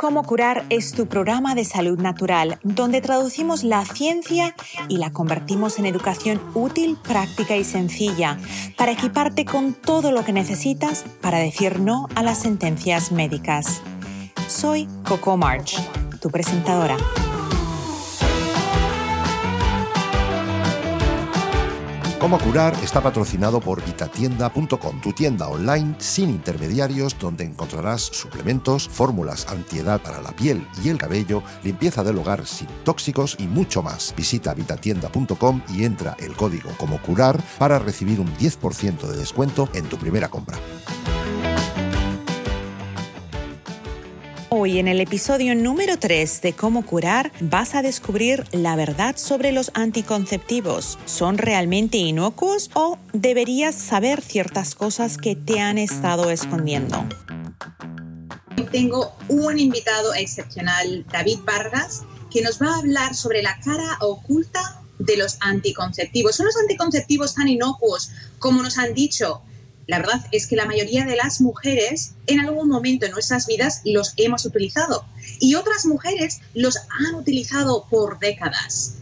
Cómo curar es tu programa de salud natural, donde traducimos la ciencia y la convertimos en educación útil, práctica y sencilla, para equiparte con todo lo que necesitas para decir no a las sentencias médicas. Soy Coco March, tu presentadora. Cómo curar está patrocinado por vitatienda.com, tu tienda online sin intermediarios donde encontrarás suplementos, fórmulas antiedad para la piel y el cabello, limpieza del hogar sin tóxicos y mucho más. Visita vitatienda.com y entra el código como curar para recibir un 10% de descuento en tu primera compra. Hoy en el episodio número 3 de Cómo curar vas a descubrir la verdad sobre los anticonceptivos. ¿Son realmente inocuos o deberías saber ciertas cosas que te han estado escondiendo? Tengo un invitado excepcional, David Vargas, que nos va a hablar sobre la cara oculta de los anticonceptivos. ¿Son los anticonceptivos tan inocuos como nos han dicho? La verdad es que la mayoría de las mujeres en algún momento en nuestras vidas los hemos utilizado y otras mujeres los han utilizado por décadas.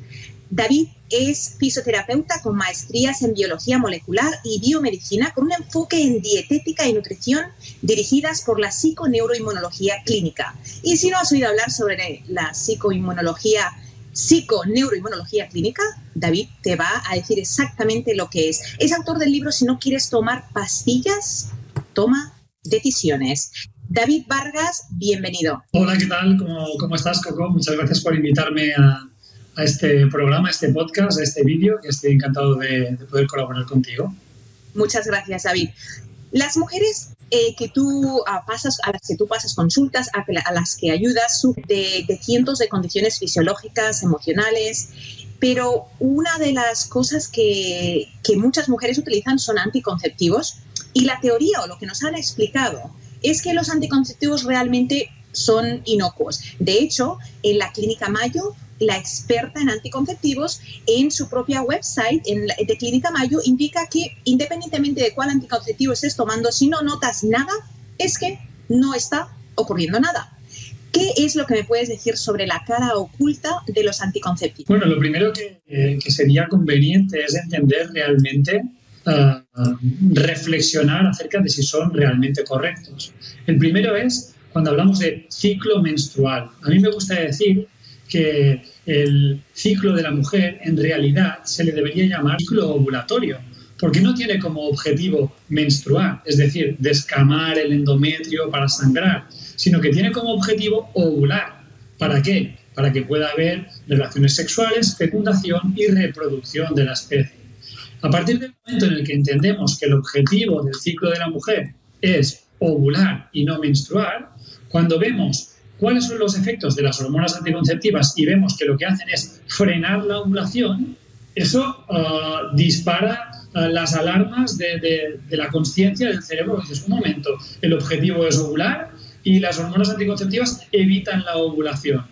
David es fisioterapeuta con maestrías en biología molecular y biomedicina con un enfoque en dietética y nutrición dirigidas por la psiconeuroinmunología clínica. Y si no has oído hablar sobre la psicoinmunología psiconeuroinmunología clínica, David te va a decir exactamente lo que es. Es autor del libro Si no quieres tomar pastillas, toma decisiones. David Vargas, bienvenido. Hola, ¿qué tal? ¿Cómo, estás, Coco? Muchas gracias por invitarme a, este programa, a este podcast, a este vídeo, que estoy encantado de, de poder colaborar contigo. Muchas gracias, David. Las mujeres eh, que tú ah, pasas, a las que tú pasas consultas, a, las que ayudas de, de, cientos de condiciones fisiológicas, emocionales, pero una de las cosas que, que muchas mujeres utilizan son anticonceptivos y la teoría o lo que nos han explicado es que los anticonceptivos realmente son inocuos. De hecho, en la clínica Mayo la experta en anticonceptivos, en su propia website en de Clínica Mayo, indica que independientemente de cuál anticonceptivo estés tomando, si no notas nada, es que no está ocurriendo nada. ¿Qué es lo que me puedes decir sobre la cara oculta de los anticonceptivos? Bueno, lo primero que, eh, sería conveniente es entender realmente, ah, reflexionar acerca de si son realmente correctos. El primero es cuando hablamos de ciclo menstrual. A mí me gusta decir que el ciclo de la mujer en realidad se le debería llamar ciclo ovulatorio, porque no tiene como objetivo menstruar, es decir, descamar el endometrio para sangrar, sino que tiene como objetivo ovular. ¿Para qué? Para que pueda haber relaciones sexuales, fecundación y reproducción de la especie. A partir del momento en el que entendemos que el objetivo del ciclo de la mujer es ovular y no menstruar, cuando vemos cuáles son los efectos de las hormonas anticonceptivas y vemos que lo que hacen es frenar la ovulación, eso uh, dispara uh, las alarmas de, la conciencia del cerebro. Es un momento, el objetivo es ovular y las hormonas anticonceptivas evitan la ovulación.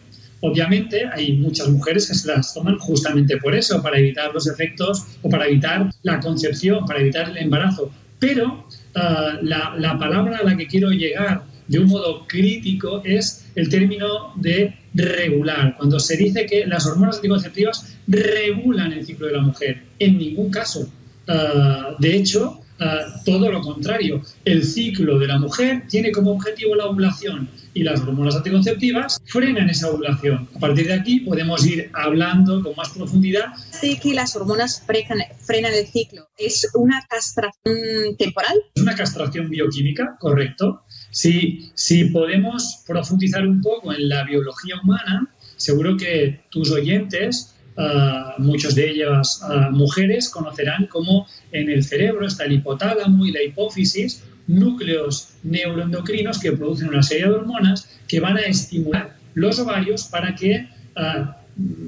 Obviamente hay muchas mujeres que se las toman justamente por eso, para evitar los efectos o para evitar la concepción, para evitar el embarazo. Pero uh, la, la palabra a la que quiero llegar de un modo crítico es el término de regular, cuando se dice que las hormonas anticonceptivas regulan el ciclo de la mujer. En ningún caso. Ah, de hecho, ah, todo lo contrario. El ciclo de la mujer tiene como objetivo la ovulación y las hormonas anticonceptivas frenan esa ovulación. A partir de aquí podemos ir hablando con más profundidad. Sé que las hormonas frenan el ciclo. ¿Es una castración temporal? Es una castración bioquímica, correcto. Si, podemos profundizar un poco en la biología humana, seguro que tus oyentes, uh, muchos de ellas uh, mujeres, conocerán cómo en el cerebro está el hipotálamo y la hipófisis, núcleos neuroendocrinos que producen una serie de hormonas que van a estimular los ovarios para que uh,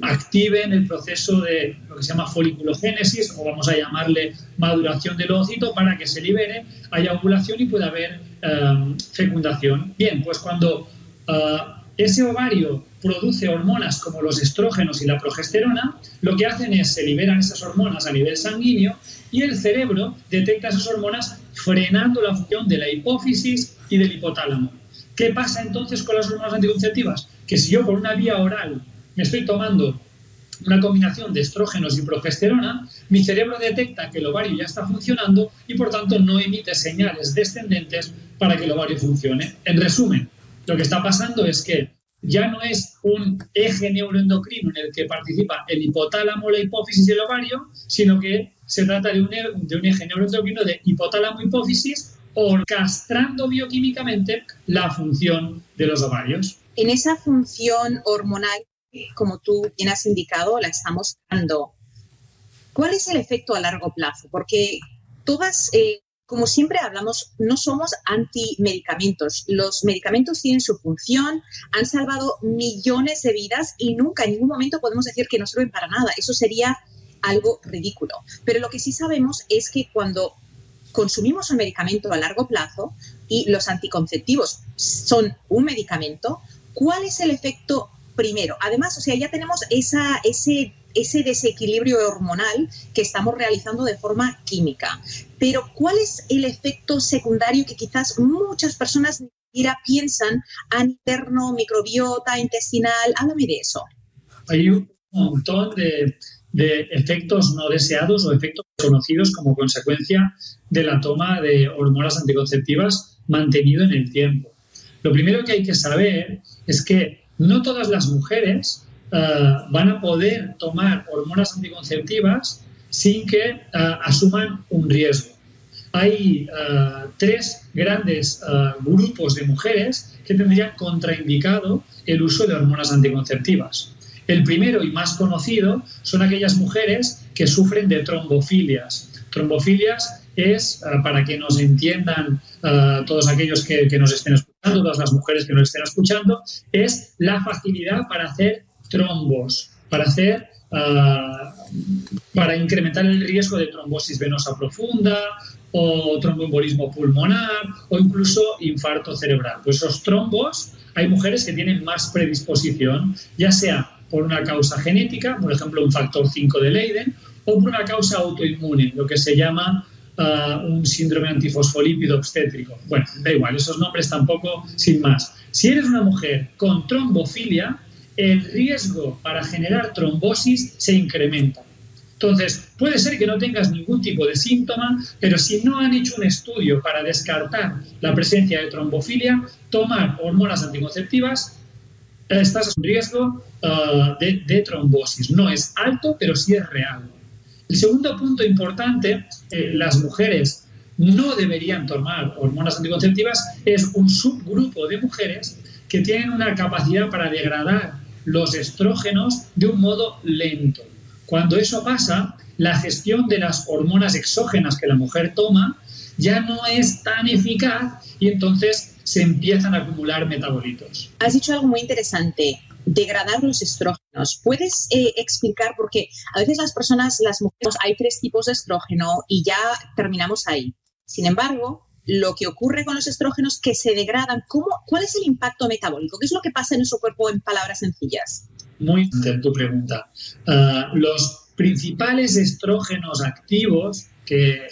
activen el proceso de lo que se llama foliculogénesis o vamos a llamarle maduración del ovocito para que se libere, haya ovulación y pueda haber em, fecundación. Bien, pues cuando eh, ese ovario produce hormonas como los estrógenos y la progesterona, lo que hacen es se liberan esas hormonas a nivel sanguíneo y el cerebro detecta esas hormonas frenando la función de la hipófisis y del hipotálamo. ¿Qué pasa entonces con las hormonas anticonceptivas? Que si yo por una vía oral me estoy tomando una combinación de estrógenos y progesterona, mi cerebro detecta que el ovario ya está funcionando y por tanto no emite señales descendentes para que el ovario funcione. En resumen, lo que está pasando es que ya no es un eje neuroendocrino en el que participa el hipotálamo, la hipófisis y el ovario, sino que se trata de un, de un eje neuroendocrino de hipotálamo-hipófisis orquestando bioquímicamente la función de los ovarios. En esa función hormonal como tú bien has indicado, la estamos dando. ¿Cuál es el efecto a largo plazo? Porque todas, eh, como siempre hablamos, no somos antimedicamentos. Los medicamentos tienen su función, han salvado millones de vidas y nunca en ningún momento podemos decir que no sirven para nada. Eso sería algo ridículo. Pero lo que sí sabemos es que cuando consumimos un medicamento a largo plazo y los anticonceptivos son un medicamento, ¿cuál es el efecto primero. Además, o sea, ya tenemos esa, ese, ese desequilibrio hormonal que estamos realizando de forma química. Pero, ¿cuál es el efecto secundario que quizás muchas personas ni siquiera piensan a interno, microbiota, intestinal? Háblame de eso. Hay un montón de, de efectos no deseados o efectos conocidos como consecuencia de la toma de hormonas anticonceptivas mantenido en el tiempo. Lo primero que hay que saber es que no todas las mujeres eh, van a poder tomar hormonas anticonceptivas sin que eh, asuman un riesgo. Hay eh, tres grandes grupos de mujeres que tendrían contraindicado el uso de hormonas anticonceptivas. El primero y más conocido son aquellas mujeres que sufren de trombofilias. Trombofilias es, para que nos entiendan todos aquellos que, que nos estén escuchando, todas las mujeres que nos estén escuchando, es la facilidad para hacer trombos, para hacer ah, para incrementar el riesgo de trombosis venosa profunda o tromboembolismo pulmonar o incluso infarto cerebral. Pues esos trombos hay mujeres que tienen más predisposición, ya sea por una causa genética, por ejemplo un factor 5 de Leiden, o por una causa autoinmune, lo que se llama un síndrome antifosfolípido obstétrico. Bueno, da igual, esos nombres tampoco, sin más. Si eres una mujer con trombofilia, el riesgo para generar trombosis se incrementa. Entonces, puede ser que no tengas ningún tipo de síntoma, pero si no han hecho un estudio para descartar la presencia de trombofilia, tomar hormonas anticonceptivas, estás en riesgo ah, de, de trombosis. No es alto, pero sí es real. El segundo punto importante, eh, las mujeres no deberían tomar hormonas anticonceptivas, es un subgrupo de mujeres que tienen una capacidad para degradar los estrógenos de un modo lento. Cuando eso pasa, la gestión de las hormonas exógenas que la mujer toma ya no es tan eficaz y entonces se empiezan a acumular metabolitos. Has dicho algo muy interesante degradar los estrógenos. ¿Puedes eh, explicar? Porque a veces las personas, las mujeres, hay tres tipos de estrógeno y ya terminamos ahí. Sin embargo, lo que ocurre con los estrógenos que se degradan, ¿cómo, ¿cuál es el impacto metabólico? ¿Qué es lo que pasa en nuestro cuerpo en palabras sencillas? Muy interesante tu pregunta. Ah, los principales estrógenos activos que,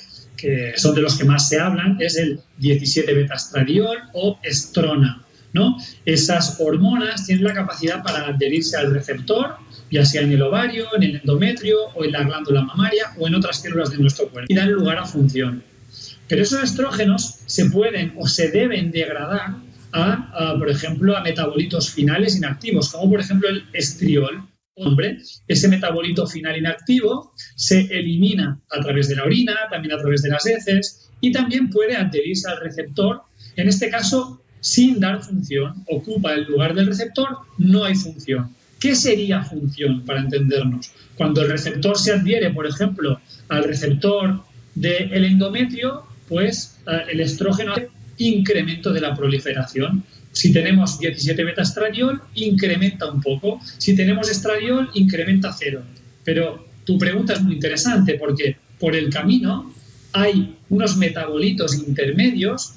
son de los que más se hablan es el 17 beta-estradiol o estrona. Esas hormonas tienen la capacidad para adherirse al receptor, ya sea en el ovario, en el endometrio o en la glándula mamaria o en otras células de nuestro cuerpo y dan lugar a función. Pero esos estrógenos se pueden o se deben degradar a, por ejemplo, a metabolitos finales inactivos, como por ejemplo el estriol. Hombre, ese metabolito final inactivo se elimina a través de la orina, también a través de las heces y también puede adherirse al receptor, en este caso sin dar función, ocupa el lugar del receptor, no hay función. ¿Qué sería función para entendernos? Cuando el receptor se adhiere, por ejemplo, al receptor del endometrio, pues el estrógeno hace incremento de la proliferación. Si tenemos 17 beta estradiol, incrementa un poco. Si tenemos estradiol, incrementa cero. Pero tu pregunta es muy interesante porque por el camino hay unos metabolitos intermedios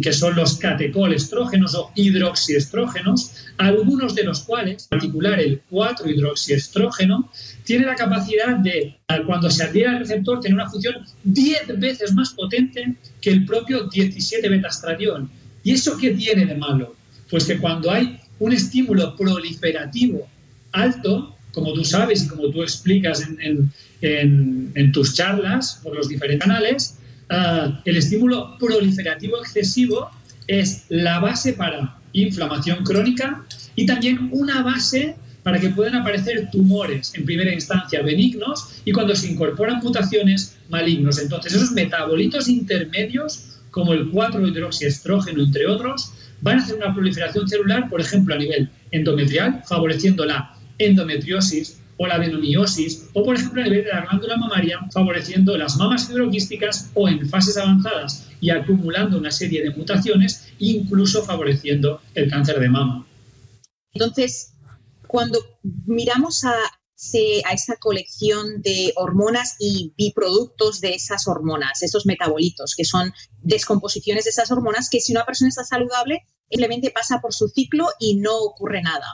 que son los catecolestrógenos o hidroxiestrógenos, algunos de los cuales, en particular el 4-hidroxiestrógeno, tiene la capacidad de, cuando se adhiere al receptor, tener una función 10 veces más potente que el propio 17 beta ¿Y eso qué tiene de malo? Pues que cuando hay un estímulo proliferativo alto, como tú sabes y como tú explicas en, tus charlas por los diferentes canales, ah, el estímulo proliferativo excesivo es la base para inflamación crónica y también una base para que puedan aparecer tumores en primera instancia benignos y cuando se incorporan mutaciones malignos. Entonces, esos metabolitos intermedios, como el 4-hidroxiestrógeno, entre otros, van a hacer una proliferación celular, por ejemplo, a nivel endometrial, favoreciendo la endometriosis o la adenomiosis, o por ejemplo a nivel de la glándula mamaria, favoreciendo las mamas fibroquísticas o en fases avanzadas y acumulando una serie de mutaciones, incluso favoreciendo el cáncer de mama. Entonces, cuando miramos a, a esa colección de hormonas y biproductos de esas hormonas, esos metabolitos, que son descomposiciones de esas hormonas, que si una persona está saludable, simplemente pasa por su ciclo y no ocurre nada.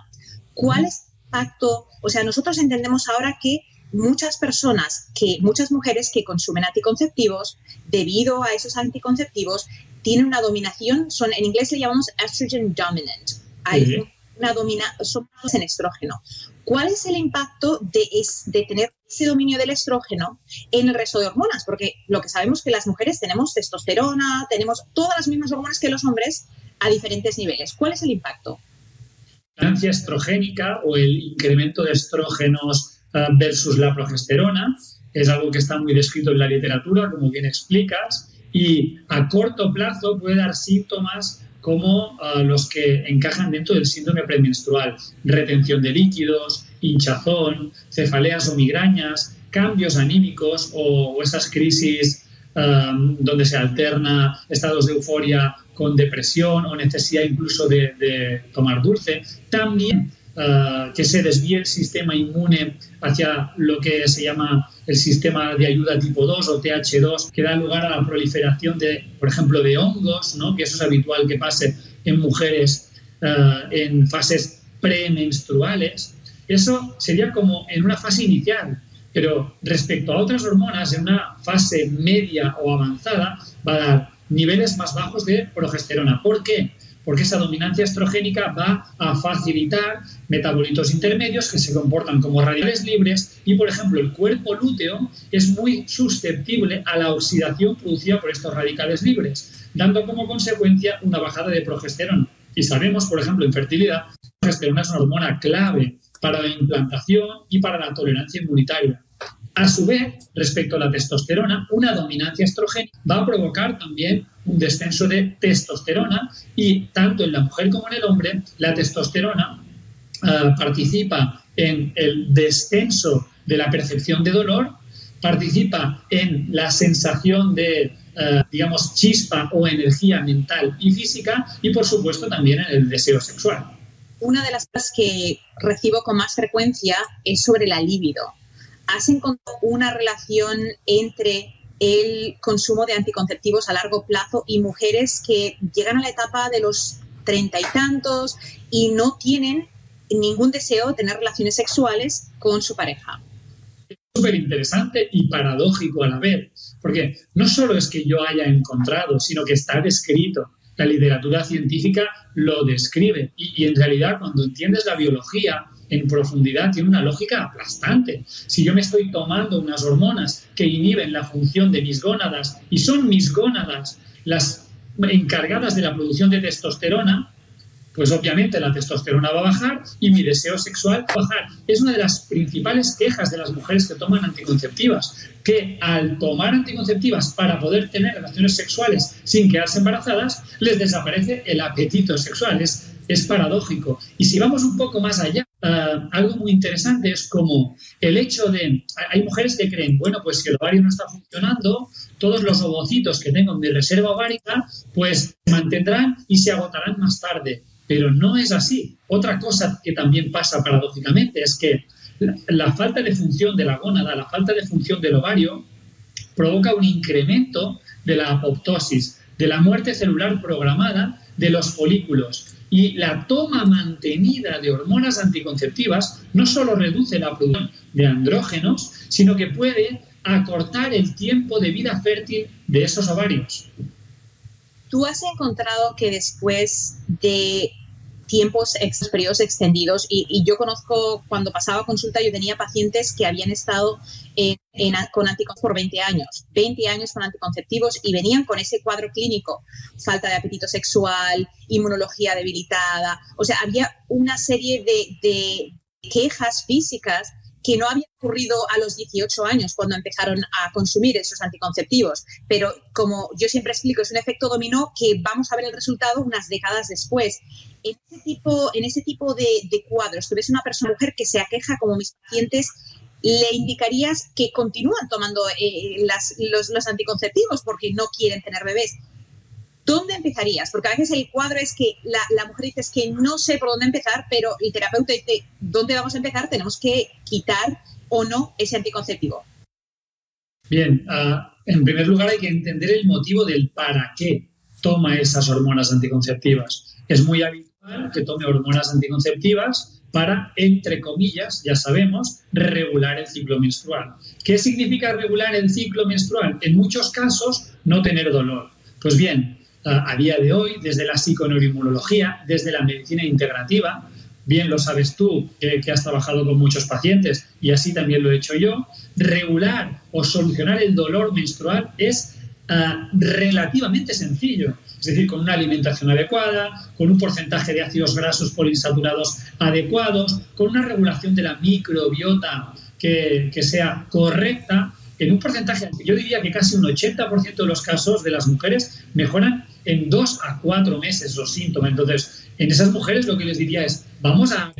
¿Cuál es el impacto? O sea, nosotros entendemos ahora que muchas personas, que muchas mujeres que consumen anticonceptivos, debido a esos anticonceptivos, tienen una dominación, son en inglés le llamamos estrogen dominant. Hay una dominación en estrógeno. ¿Cuál es el impacto de, de tener ese dominio del estrógeno en el resto de hormonas? Porque lo que sabemos es que las mujeres tenemos testosterona, tenemos todas las mismas hormonas que los hombres a diferentes niveles. ¿Cuál es el impacto? La estrogénica o el incremento de estrógenos eh, versus la progesterona. Es algo que está muy descrito en la literatura, como bien explicas, y a corto plazo puede dar síntomas como uh, los que encajan dentro del síndrome premenstrual, retención de líquidos, hinchazón, cefaleas o migrañas, cambios anímicos o, esas crisis um, donde se alterna estados de euforia con depresión o necesidad incluso de, tomar dulce. También eh, que se desvíe el sistema inmune hacia lo que se llama el sistema de ayuda tipo 2 o TH2, que da lugar a la proliferación de, por ejemplo, de hongos, ¿no? que eso es habitual que pase en mujeres eh, en fases premenstruales. Eso sería como en una fase inicial, pero respecto a otras hormonas, en una fase media o avanzada, va a dar niveles más bajos de progesterona. ¿Por qué? porque esa dominancia estrogénica va a facilitar metabolitos intermedios que se comportan como radicales libres y, por ejemplo, el cuerpo lúteo es muy susceptible a la oxidación producida por estos radicales libres, dando como consecuencia una bajada de progesterona. Y sabemos, por ejemplo, en fertilidad, la progesterona es una hormona clave para la implantación y para la tolerancia inmunitaria. A su vez, respecto a la testosterona, una dominancia estrogénica va a provocar también un descenso de testosterona y tanto en la mujer como en el hombre, la testosterona ah, participa en el descenso de la percepción de dolor, participa en la sensación de, ah, digamos, chispa o energía mental y física y, por supuesto, también en el deseo sexual. Una de las cosas que recibo con más frecuencia es sobre la libido ¿Has encontrado una relación entre el consumo de anticonceptivos a largo plazo y mujeres que llegan a la etapa de los treinta y tantos y no tienen ningún deseo de tener relaciones sexuales con su pareja? Súper interesante y paradójico a la vez, porque no solo es que yo haya encontrado, sino que está descrito. La literatura científica lo describe y, y en realidad cuando entiendes la biología en profundidad tiene una lógica aplastante. Si yo me estoy tomando unas hormonas que inhiben la función de mis gónadas y son mis gónadas las encargadas de la producción de testosterona, pues obviamente la testosterona va a bajar y mi deseo sexual va a bajar. Es una de las principales quejas de las mujeres que toman anticonceptivas, que al tomar anticonceptivas para poder tener relaciones sexuales sin quedarse embarazadas, les desaparece el apetito sexual. Es, es paradójico. Y si vamos un poco más allá, Ah, algo muy interesante es como el hecho de, hay mujeres que creen, bueno, pues si el ovario no está funcionando, todos los ovocitos que tengo en mi reserva ovárica, pues se mantendrán y se agotarán más tarde. Pero no es así. Otra cosa que también pasa paradójicamente es que la, la falta de función de la gónada, la falta de función del ovario, provoca un incremento de la apoptosis, de la muerte celular programada de los folículos. Y la toma mantenida de hormonas anticonceptivas no solo reduce la producción de andrógenos, sino que puede acortar el tiempo de vida fértil de esos ovarios. ¿Tú has encontrado que después de tiempos, periodos extendidos. Y, yo conozco, cuando pasaba consulta, yo tenía pacientes que habían estado con anticonceptivos por 20 años, 20 años con anticonceptivos y venían con ese cuadro clínico, falta de apetito sexual, inmunología debilitada. O sea, había una serie de quejas físicas que no había ocurrido a los 18 años cuando empezaron a consumir esos anticonceptivos. Pero como yo siempre explico, es un efecto dominó que vamos a ver el resultado unas décadas después. En ese tipo, en ese tipo de, cuadros, tú ves una persona, mujer que se aqueja como mis pacientes, le indicarías que continúan tomando eh, los, anticonceptivos porque no quieren tener bebés. ¿dónde empezarías? Porque a veces el cuadro es que la, mujer dice es que no sé por dónde empezar, pero el terapeuta dice, ¿dónde vamos a empezar? Tenemos que quitar o no ese anticonceptivo. Bien, ah, en primer lugar hay que entender el motivo del para qué toma esas hormonas anticonceptivas. Es muy habitual que tome hormonas anticonceptivas para, entre comillas, ya sabemos, regular el ciclo menstrual. ¿Qué significa regular el ciclo menstrual? En muchos casos, no tener dolor. Pues bien, a día de hoy, desde la psiconeuroinmunología, desde la medicina integrativa, bien lo sabes tú, que, has trabajado con muchos pacientes y así también lo he hecho yo, regular o solucionar el dolor menstrual es ah, relativamente sencillo. Es decir, con una alimentación adecuada, con un porcentaje de ácidos grasos poliinsaturados adecuados, con una regulación de la microbiota que, que sea correcta, en un porcentaje, yo diría que casi un 80% de los casos de las mujeres mejoran en dos a cuatro meses los síntomas. Entonces, en esas mujeres lo que les diría es, vamos a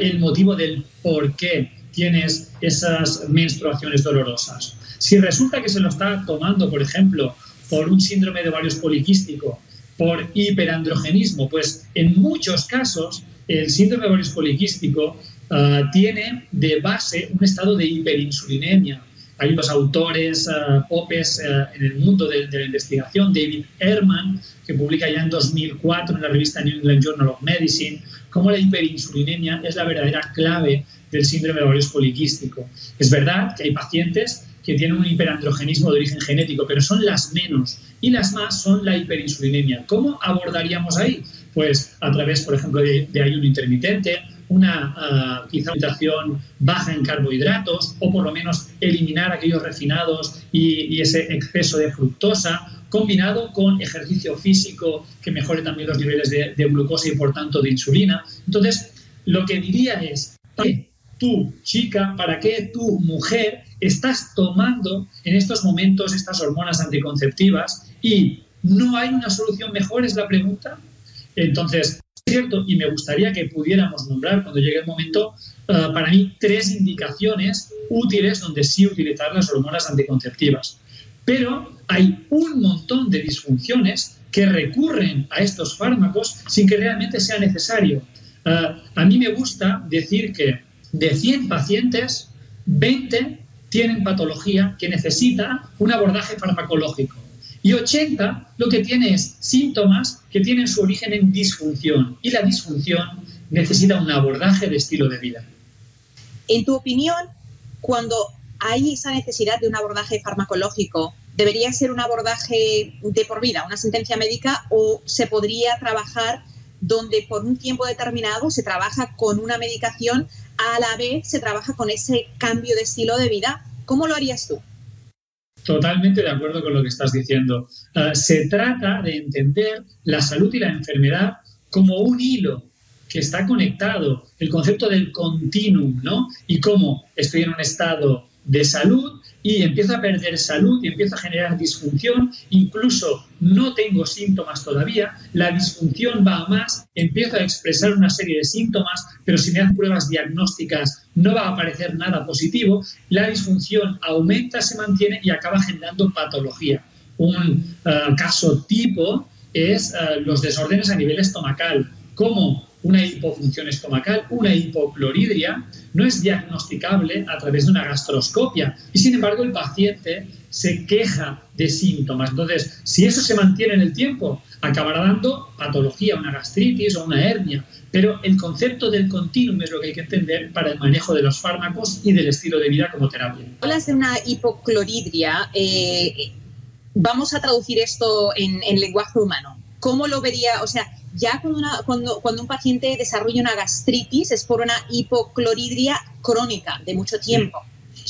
el motivo del por qué tienes esas menstruaciones dolorosas. Si resulta que se lo está tomando, por ejemplo, por un síndrome de ovarios poliquístico, por hiperandrogenismo, pues en muchos casos el síndrome de ovarios poliquístico ah, tiene de base un estado de hiperinsulinemia hay unos autores, uh, popes eh, en el mundo de, la investigación, David Herman, que publica ya en 2004 en la revista New England Journal of Medicine, cómo la hiperinsulinemia es la verdadera clave del síndrome ovario poliquístico. Es verdad que hay pacientes que tienen un hiperandrogenismo de origen genético, pero son las menos y las más son la hiperinsulinemia. ¿Cómo abordaríamos ahí? Pues a través, por ejemplo, de, de ayuno intermitente, una uh, quizá alimentación baja en carbohidratos o por lo menos eliminar aquellos refinados y, ese exceso de fructosa combinado con ejercicio físico que mejore también los niveles de, glucosa y por tanto de insulina. Entonces, lo que diría es, ¿para qué tú, chica, para qué tú, mujer, estás tomando en estos momentos estas hormonas anticonceptivas y no hay una solución mejor? Es la pregunta. Entonces, cierto, y me gustaría que pudiéramos nombrar cuando llegue el momento, eh, para mí, tres indicaciones útiles donde sí utilizar las hormonas anticonceptivas. Pero hay un montón de disfunciones que recurren a estos fármacos sin que realmente sea necesario. Eh, a mí me gusta decir que de 100 pacientes, 20 tienen patología que necesita un abordaje farmacológico. Y 80 lo que tiene es síntomas que tienen su origen en disfunción. Y la disfunción necesita un abordaje de estilo de vida. En tu opinión, cuando hay esa necesidad de un abordaje farmacológico, ¿debería ser un abordaje de por vida, una sentencia médica, o se podría trabajar donde por un tiempo determinado se trabaja con una medicación, a la vez se trabaja con ese cambio de estilo de vida? ¿Cómo lo harías tú? Totalmente de acuerdo con lo que estás diciendo. Ah, se trata de entender la salud y la enfermedad como un hilo que está conectado, el concepto del continuum, ¿no? Y cómo estoy en un estado de salud y empiezo a perder salud y empiezo a generar disfunción, incluso no tengo síntomas todavía, la disfunción va a más, empiezo a expresar una serie de síntomas, pero si me hacen pruebas diagnósticas no va a aparecer nada positivo, la disfunción aumenta, se mantiene y acaba generando patología. Un eh, caso tipo es eh, los desórdenes a nivel estomacal, como una hipofunción estomacal, una hipocloridria, no es diagnosticable a través de una gastroscopia y sin embargo el paciente se queja de síntomas. Entonces, si eso se mantiene en el tiempo, acabará dando patología, una gastritis o una hernia. Pero el concepto del continuum es lo que hay que entender para el manejo de los fármacos y del estilo de vida como terapia. Hablas de una hipocloridria. Eh, vamos a traducir esto en, en lenguaje humano. ¿Cómo lo vería? O sea, ya cuando, cuando, un paciente desarrolla una gastritis es por una hipocloridria crónica de mucho tiempo.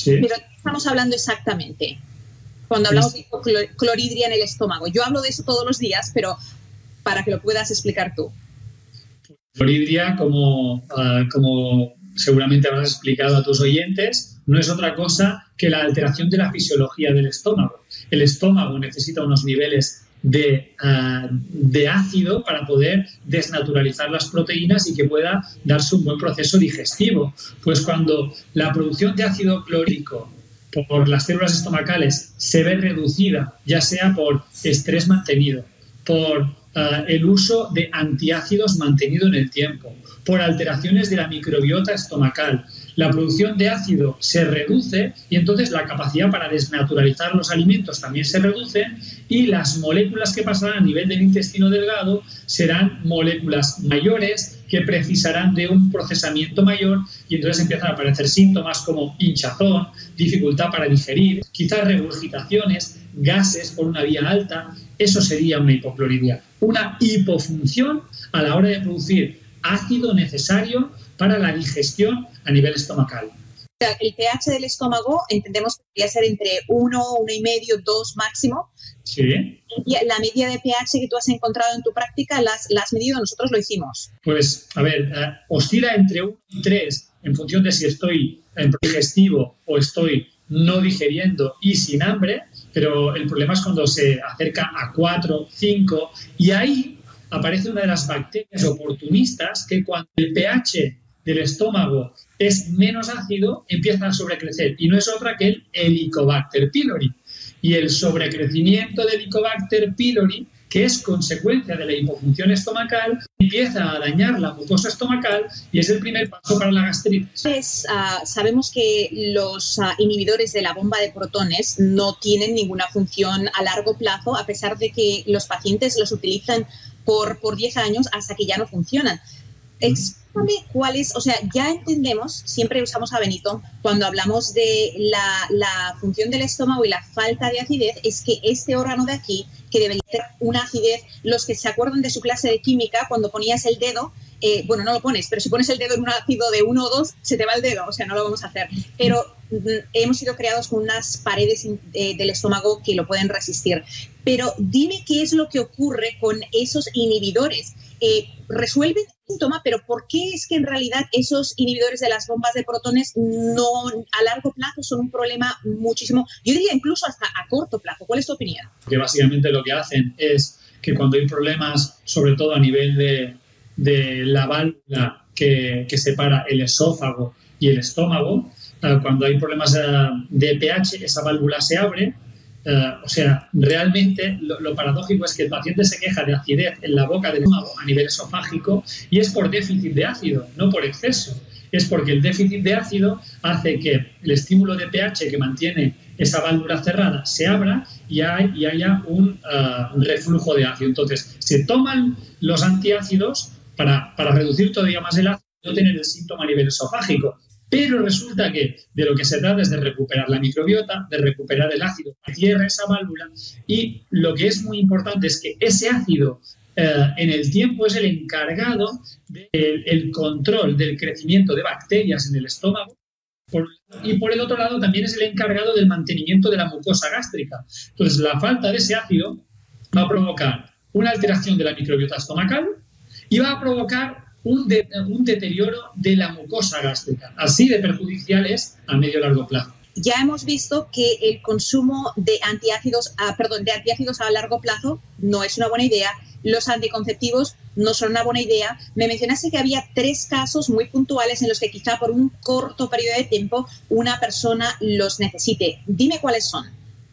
Pero estamos hablando exactamente cuando hablamos de hipocloridria en el estómago? Yo hablo de eso todos los días, pero para que lo puedas explicar tú. Cloridria, como, ah, como seguramente habrás explicado a tus oyentes, no es otra cosa que la alteración de la fisiología del estómago. El estómago necesita unos niveles de, ah, de, ácido para poder desnaturalizar las proteínas y que pueda darse un buen proceso digestivo. Pues cuando la producción de ácido clorhídrico por las células estomacales se ve reducida, ya sea por estrés mantenido, por ah, el uso de antiácidos mantenido en el tiempo, por alteraciones de la microbiota estomacal. La producción de ácido se reduce y entonces la capacidad para desnaturalizar los alimentos también se reduce y las moléculas que pasarán a nivel del intestino delgado serán moléculas mayores que precisarán de un procesamiento mayor y entonces empiezan a aparecer síntomas como hinchazón, dificultad para digerir, quizás regurgitaciones, gases por una vía alta. Eso sería una hipocloridria, una hipofunción a la hora de producir ácido necesario para la digestión a nivel estomacal. El pH del estómago entendemos que debería ser entre 1, 1,5, 2 máximo. Sí. La media de pH que tú has encontrado en tu práctica, ¿la has, medido? Nosotros lo hicimos. Pues, a ver, eh, oscila entre 1 y 3 en función de si estoy en digestivo o estoy no digeriendo y sin hambre, pero el problema es cuando se acerca a 4, 5 y ahí aparece una de las bacterias oportunistas que cuando el pH del estómago es menos ácido, empieza a sobrecrecer y no es otra que el Helicobacter pylori. Y el sobrecrecimiento del Helicobacter pylori, que es consecuencia de la hipofunción estomacal, empieza a dañar la mucosa estomacal y es el primer paso para la gastritis. Ah, sabemos que los ah, inhibidores de la bomba de protones no tienen ninguna función a largo plazo, a pesar de que los pacientes los utilizan por, por 10 años hasta que ya no funcionan. Explícame cuál es, o sea, ya entendemos, siempre usamos a Benito, cuando hablamos de la, la, función del estómago y la falta de acidez, es que este órgano de aquí, que debería tener una acidez, los que se acuerdan de su clase de química, cuando ponías el dedo, eh, bueno, no lo pones, pero si pones el dedo en un ácido de 1 o 2, se te va el dedo, o sea, no lo vamos a hacer. Pero mm, hemos sido creados con unas paredes eh, del estómago que lo pueden resistir. Pero dime qué es lo que ocurre con esos inhibidores. Eh, resuelven el síntoma, pero ¿por qué es que en realidad esos inhibidores de las bombas de protones no a largo plazo son un problema muchísimo, yo diría incluso hasta a corto plazo? ¿Cuál es tu opinión? Que básicamente lo que hacen es que cuando hay problemas, sobre todo a nivel de, de la válvula que, que, separa el esófago y el estómago. Eh, cuando hay problemas de pH, esa válvula se abre. Eh, o sea, realmente lo, paradójico es que el paciente se queja de acidez en la boca del estómago a nivel esofágico y es por déficit de ácido, no por exceso. Es porque el déficit de ácido hace que el estímulo de pH que mantiene esa válvula cerrada se abra y, hay, y haya un reflujo de ácido. Entonces, se toman los antiácidos para, para reducir todavía más el ácido y no tener el síntoma a nivel esofágico. Pero resulta que de lo que se trata es de recuperar la microbiota, de recuperar el ácido que cierra esa válvula y lo que es muy importante es que ese ácido eh, en el tiempo es el encargado del control del crecimiento de bacterias en el estómago y por el otro lado también es el encargado del mantenimiento de la mucosa gástrica. Entonces la falta de ese ácido va a provocar una alteración de la microbiota estomacal, y va a provocar un, un deterioro de la mucosa gástrica. Así de perjudicial es a medio y largo plazo ya hemos visto que el consumo de antiácidos, a, perdón, de antiácidos a largo plazo no es una buena idea. Los anticonceptivos no son una buena idea. Me mencionaste que había tres casos muy puntuales en los que quizá por un corto periodo de tiempo una persona los necesite. Dime cuáles son.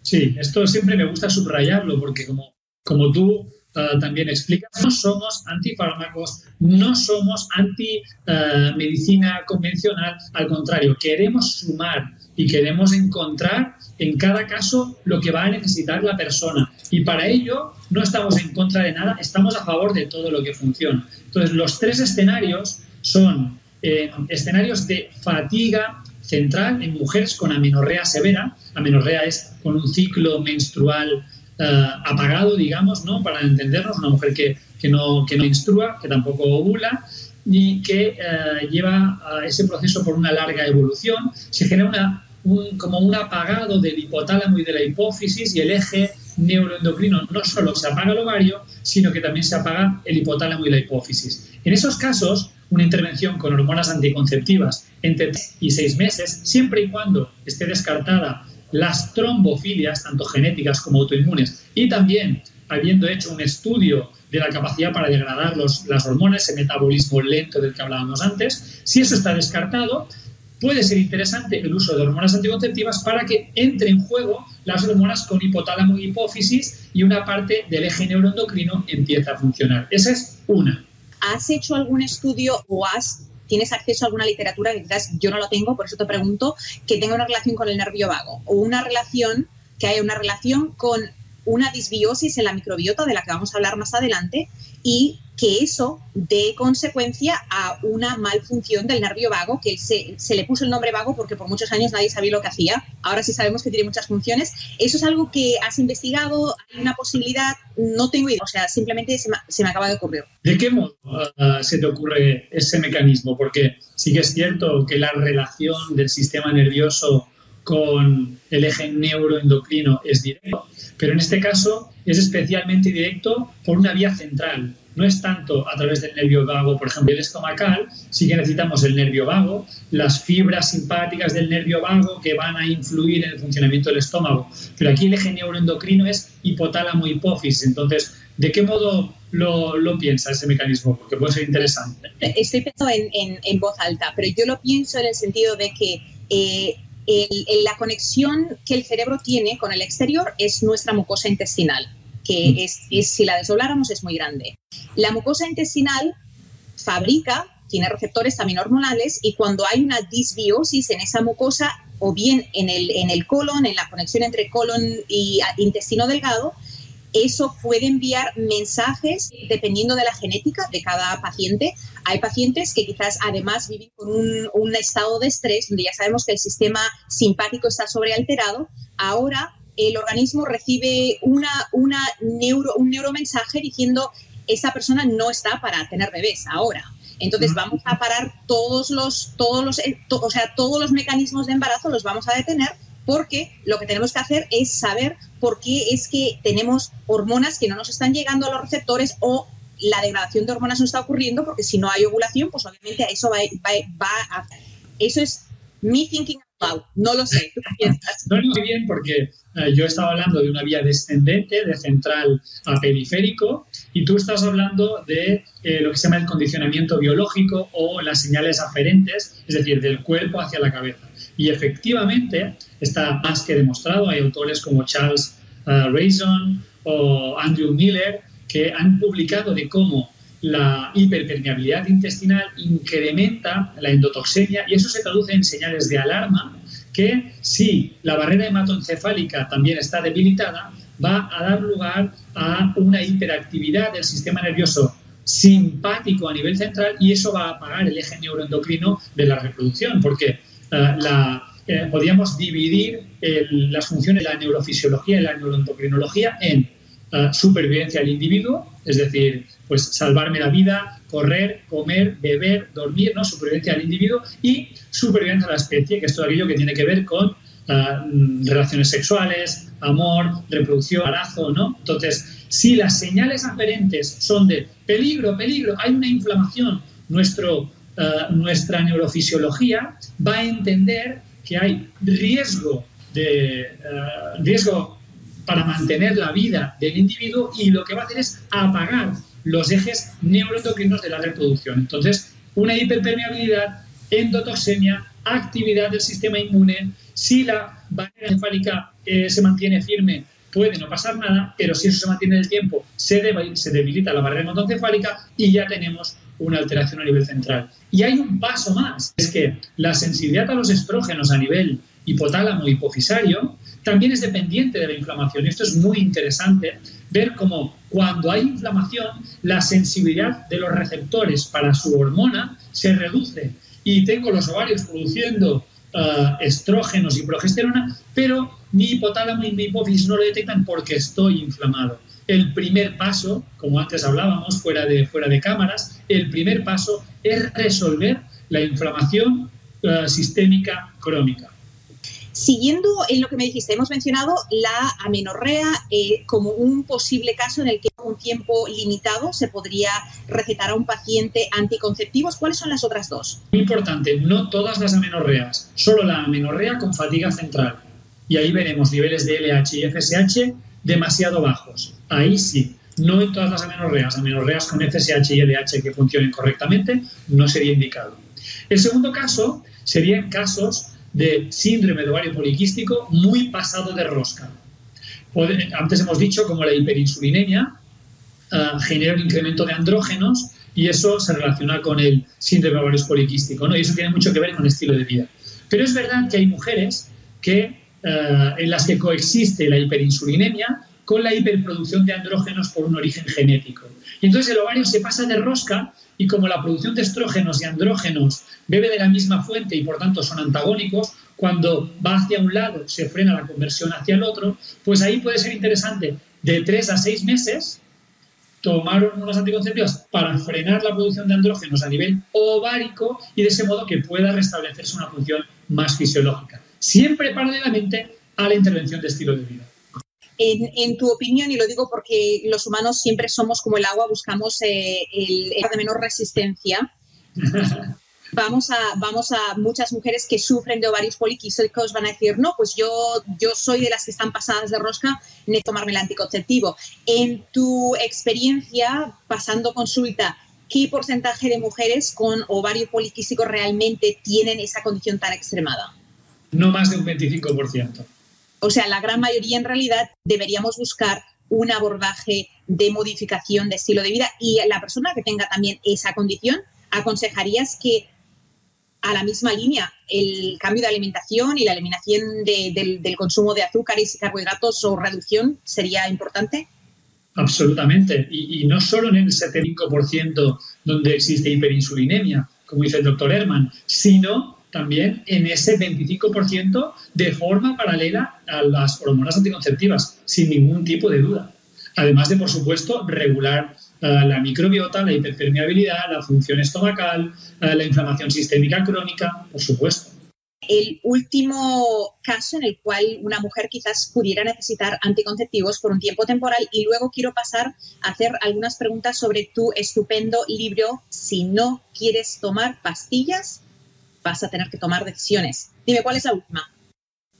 Sí, esto siempre me gusta subrayarlo porque como, como tú eh, también explica, no somos antifármacos, no somos anti-medicina eh, convencional, al contrario, queremos sumar y queremos encontrar en cada caso lo que va a necesitar la persona. Y para ello no estamos en contra de nada, estamos a favor de todo lo que funciona. Entonces, los tres escenarios son eh, escenarios de fatiga central en mujeres con amenorrea severa. Amenorrea es con un ciclo menstrual apagado, digamos, ¿no? Para entendernos, una mujer que, que, no, que no instrua, que tampoco ovula y que eh, lleva a ese proceso por una larga evolución, se genera una, un, como un apagado del hipotálamo y de la hipófisis y el eje neuroendocrino no solo se apaga el ovario, sino que también se apaga el hipotálamo y la hipófisis. En esos casos, una intervención con hormonas anticonceptivas entre 3 y 6 meses, siempre y cuando esté descartada las trombofilias, tanto genéticas como autoinmunes, y también habiendo hecho un estudio de la capacidad para degradar los, las hormonas, ese metabolismo lento del que hablábamos antes, si eso está descartado, puede ser interesante el uso de hormonas anticonceptivas para que entre en juego las hormonas con hipotálamo y hipófisis y una parte del eje neuroendocrino empieza a funcionar. Esa es una. ¿Has hecho algún estudio o has tienes acceso a alguna literatura que quizás yo no lo tengo, por eso te pregunto, que tenga una relación con el nervio vago o una relación, que haya una relación con una disbiosis en la microbiota de la que vamos a hablar más adelante y que eso dé consecuencia a una malfunción del nervio vago, que se, le puso el nombre vago porque por muchos años nadie sabía lo que hacía, ahora sí sabemos que tiene muchas funciones. ¿Eso es algo que has investigado? ¿Hay una posibilidad? No tengo idea, o sea, simplemente se me, se me acaba de ocurrir. ¿De qué modo uh, se te ocurre ese mecanismo? Porque sí que es cierto que la relación del sistema nervioso con el eje neuroendocrino es directo, pero en este caso es especialmente directo por una vía central. No es tanto a través del nervio vago, por ejemplo, el estomacal, sí que necesitamos el nervio vago, las fibras simpáticas del nervio vago que van a influir en el funcionamiento del estómago. Pero aquí el eje neuroendocrino es hipotálamo-hipófisis. Entonces, ¿de qué modo lo, lo piensa ese mecanismo? Porque puede ser interesante. Estoy pensando en, en, voz alta, pero yo lo pienso en el sentido de que eh, la conexión que el cerebro tiene con el exterior es nuestra mucosa intestinal, que mm. es, es, si la desdobláramos es muy grande. La mucosa intestinal fabrica, tiene receptores también hormonales y cuando hay una disbiosis en esa mucosa o bien en el, en el colon, en la conexión entre colon y intestino delgado, eso puede enviar mensajes dependiendo de la genética de cada paciente. Hay pacientes que quizás además viven con un, un estado de estrés donde ya sabemos que el sistema simpático está sobrealterado. Ahora el organismo recibe una, una neuro, un neuromensaje diciendo esa persona no está para tener bebés ahora. Entonces vamos a parar todos los, todos los, to, o sea, todos los mecanismos de embarazo los vamos a detener porque lo que tenemos que hacer es saber por qué es que tenemos hormonas que no nos están llegando a los receptores o la degradación de hormonas no está ocurriendo, porque si no hay ovulación, pues obviamente eso va, va, va a... Eso es mi thinking out no lo sé. No, muy bien, porque eh, yo estaba hablando de una vía descendente, de central a periférico, y tú estás hablando de eh, lo que se llama el condicionamiento biológico o las señales aferentes, es decir, del cuerpo hacia la cabeza. Y efectivamente está más que demostrado, hay autores como Charles uh, Rayson o Andrew Miller que han publicado de cómo la hiperpermeabilidad intestinal incrementa la endotoxemia y eso se traduce en señales de alarma que si la barrera hematoencefálica también está debilitada, va a dar lugar a una hiperactividad del sistema nervioso simpático a nivel central y eso va a apagar el eje neuroendocrino de la reproducción, porque la, eh, podríamos dividir las funciones de la neurofisiología y la neuroendocrinología en uh, supervivencia al individuo, es decir, pues salvarme la vida, correr, comer, beber, dormir, ¿no? Supervivencia al individuo y supervivencia a la especie, que es todo aquello que tiene que ver con uh, relaciones sexuales, amor, reproducción, embarazo, ¿no? Entonces, si las señales aferentes son de peligro, peligro, hay una inflamación, nuestro, uh, nuestra neurofisiología va a entender que hay riesgo, de, uh, riesgo para mantener la vida del individuo y lo que va a hacer es apagar los ejes neuroendocrinos de la reproducción. Entonces, una hiperpermeabilidad, endotoxemia, actividad del sistema inmune, si la barrera encefálica eh, se mantiene firme, puede no pasar nada, pero si eso se mantiene en el tiempo, se, se debilita la barrera hematoencefálica y ya tenemos una alteración a nivel central. Y hay un paso más, es que la sensibilidad a los estrógenos a nivel hipotálamo hipofisario también es dependiente de la inflamación. Y esto es muy interesante, ver cómo cuando hay inflamación, la sensibilidad de los receptores para su hormona se reduce. Y tengo los ovarios produciendo eh, estrógenos y progesterona, pero mi hipotálamo y mi hipófisis no lo detectan porque estoy inflamado. El primer paso, como antes hablábamos fuera de, fuera de cámaras, el primer paso es resolver la inflamación eh, sistémica crónica. Siguiendo en lo que me dijiste, hemos mencionado la amenorrea eh, como un posible caso en el que un tiempo limitado se podría recetar a un paciente anticonceptivos. ¿Cuáles son las otras dos? Importante, no todas las amenorreas, solo la amenorrea con fatiga central. Y ahí veremos niveles de LH y FSH demasiado bajos. Ahí sí, no en todas las amenorreas. Amenorreas con FSH y LH que funcionen correctamente no sería indicado. El segundo caso sería en casos de síndrome de ovario poliquístico muy pasado de rosca. Antes hemos dicho como la hiperinsulinemia uh, genera un incremento de andrógenos y eso se relaciona con el síndrome de ovario poliquístico, ¿no? Y eso tiene mucho que ver con el estilo de vida. Pero es verdad que hay mujeres que, uh, en las que coexiste la hiperinsulinemia con la hiperproducción de andrógenos por un origen genético. Y entonces el ovario se pasa de rosca y como la producción de estrógenos y andrógenos bebe de la misma fuente y por tanto son antagónicos, cuando va hacia un lado se frena la conversión hacia el otro, pues ahí puede ser interesante de tres a seis meses tomar unos anticonceptivos para frenar la producción de andrógenos a nivel ovárico y de ese modo que pueda restablecerse una función más fisiológica, siempre paralelamente a la intervención de estilo de vida. En, tu opinión, y lo digo porque los humanos siempre somos como el agua, buscamos eh, el, de menor resistencia. vamos a, vamos a muchas mujeres que sufren de ovarios poliquísticos van a decir, no, pues yo, yo soy de las que están pasadas de rosca, necesito tomarme el anticonceptivo. En tu experiencia, pasando consulta, ¿qué porcentaje de mujeres con ovario poliquístico realmente tienen esa condición tan extremada? No más de un 25%. O sea, la gran mayoría en realidad deberíamos buscar un abordaje de modificación de estilo de vida y la persona que tenga también esa condición, aconsejarías que a la misma línea el cambio de alimentación y la eliminación del, consumo de azúcares y carbohidratos o reducción sería importante? Absolutamente. Y, y no solo en el 75% donde existe hiperinsulinemia, como dice el doctor Herman, sino también en ese 25% de forma paralela a las hormonas anticonceptivas, sin ningún tipo de duda. Además de, por supuesto, regular eh, la microbiota, la hiperpermeabilidad, la función estomacal, eh, la inflamación sistémica crónica, por supuesto. El último caso en el cual una mujer quizás pudiera necesitar anticonceptivos por un tiempo temporal y luego quiero pasar a hacer algunas preguntas sobre tu estupendo libro Si no quieres tomar pastillas, vas a tener que tomar decisiones. Dime, ¿cuál es la última?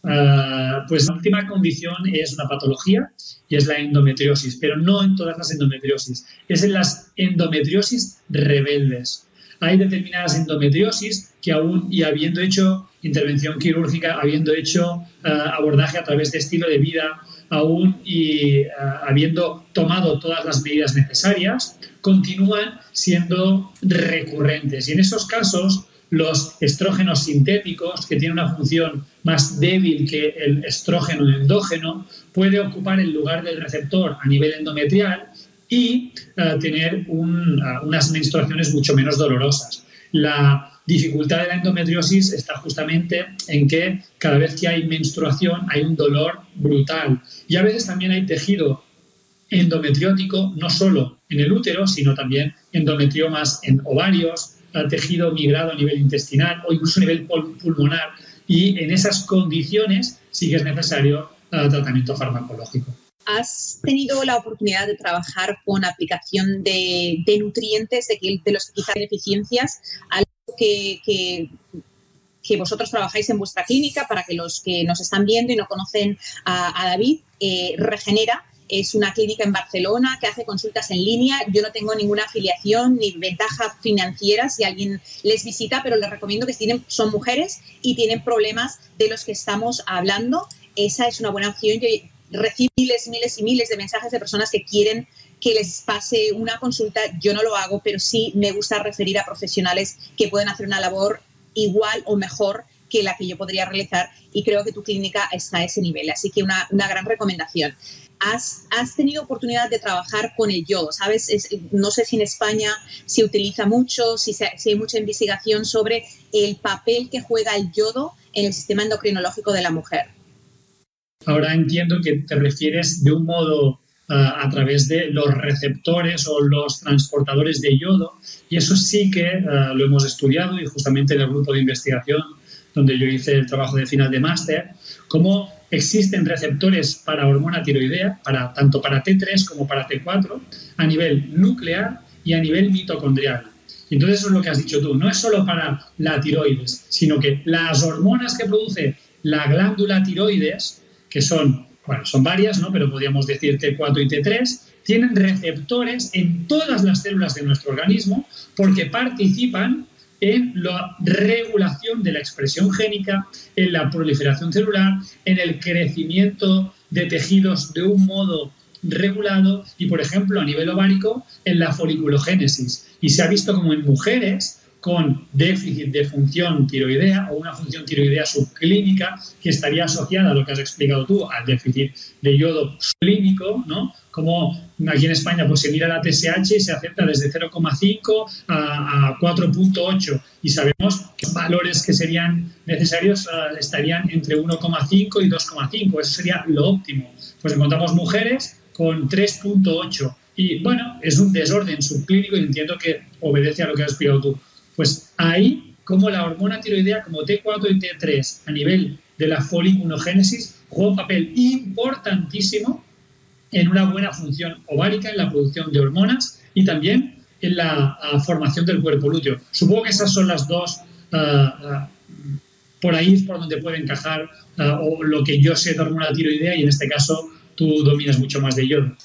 Ah, pues la última condición es una patología y es la endometriosis, pero no en todas las endometriosis, es en las endometriosis rebeldes. Hay determinadas endometriosis que aún y habiendo hecho intervención quirúrgica, habiendo hecho ah, abordaje a través de estilo de vida, aún y ah, habiendo tomado todas las medidas necesarias, continúan siendo recurrentes. Y en esos casos, los estrógenos sintéticos, que tienen una función más débil que el estrógeno endógeno, puede ocupar el lugar del receptor a nivel endometrial y eh, tener eh, unas menstruaciones mucho menos dolorosas. La dificultad de la endometriosis está justamente en que cada vez que hay menstruación hay un dolor brutal y a veces también hay tejido endometriótico, no solo en el útero, sino también endometriomas en ovarios, tejido migrado a nivel intestinal o incluso a nivel pulmonar. Y en esas condiciones sí que es necesario uh, tratamiento farmacológico. ¿Has tenido la oportunidad de trabajar con aplicación de, nutrientes, de, los quizás deficiencias? Algo que, que, que, vosotros trabajáis en vuestra clínica para que los que nos están viendo y no conocen a, a David, eh, regenera es una clínica en Barcelona que hace consultas en línea. Yo no tengo ninguna afiliación ni ventaja financiera si alguien les visita, pero les recomiendo que tienen, son mujeres y tienen problemas de los que estamos hablando. Esa es una buena opción. Yo recibo miles, miles y miles de mensajes de personas que quieren que les pase una consulta. Yo no lo hago, pero sí me gusta referir a profesionales que pueden hacer una labor igual o mejor que la que yo podría realizar y creo que tu clínica está a ese nivel. Así que una, una gran recomendación has, tenido oportunidad de trabajar con el yodo, ¿sabes? no sé si en España se utiliza mucho, si, hay mucha investigación sobre el papel que juega el yodo en el sistema endocrinológico de la mujer. Ahora entiendo que te refieres de un modo ah, a través de los receptores o los transportadores de yodo y eso sí que ah, lo hemos estudiado y justamente en el grupo de investigación donde yo hice el trabajo de final de máster, cómo existen receptores para hormona tiroidea, para, tanto para T3 como para T4, a nivel nuclear y a nivel mitocondrial. Entonces eso es lo que has dicho tú, no es solo para la tiroides, sino que las hormonas que produce la glándula tiroides, que son, bueno, son varias, ¿no? pero podríamos decir T4 y T3, tienen receptores en todas las células de nuestro organismo porque participan en la regulación de la expresión génica, en la proliferación celular, en el crecimiento de tejidos de un modo regulado y, por ejemplo, a nivel ovárico, en la foliculogénesis. Y se ha visto como en mujeres con déficit de función tiroidea o una función tiroidea subclínica que estaría asociada a lo que has explicado tú, al déficit de yodo clínico, ¿no? Como aquí en España pues se mira la TSH y se acepta desde 0,5 a, 4,8 y sabemos que valores que serían necesarios uh, estarían entre 1,5 y 2,5, eso sería lo óptimo. Pues encontramos mujeres con 3,8 y bueno, es un desorden subclínico y entiendo que obedece a lo que has explicado tú pues ahí, como la hormona tiroidea, como T4 y T3, a nivel de la foliculogénesis, juega un papel importantísimo en una buena función ovárica, en la producción de hormonas y también en la ah, formación del cuerpo lúteo. Supongo que esas son las dos, ah, por ahí es por donde puede encajar o lo que yo sé de hormona tiroidea y en este caso tú dominas mucho más de yodo.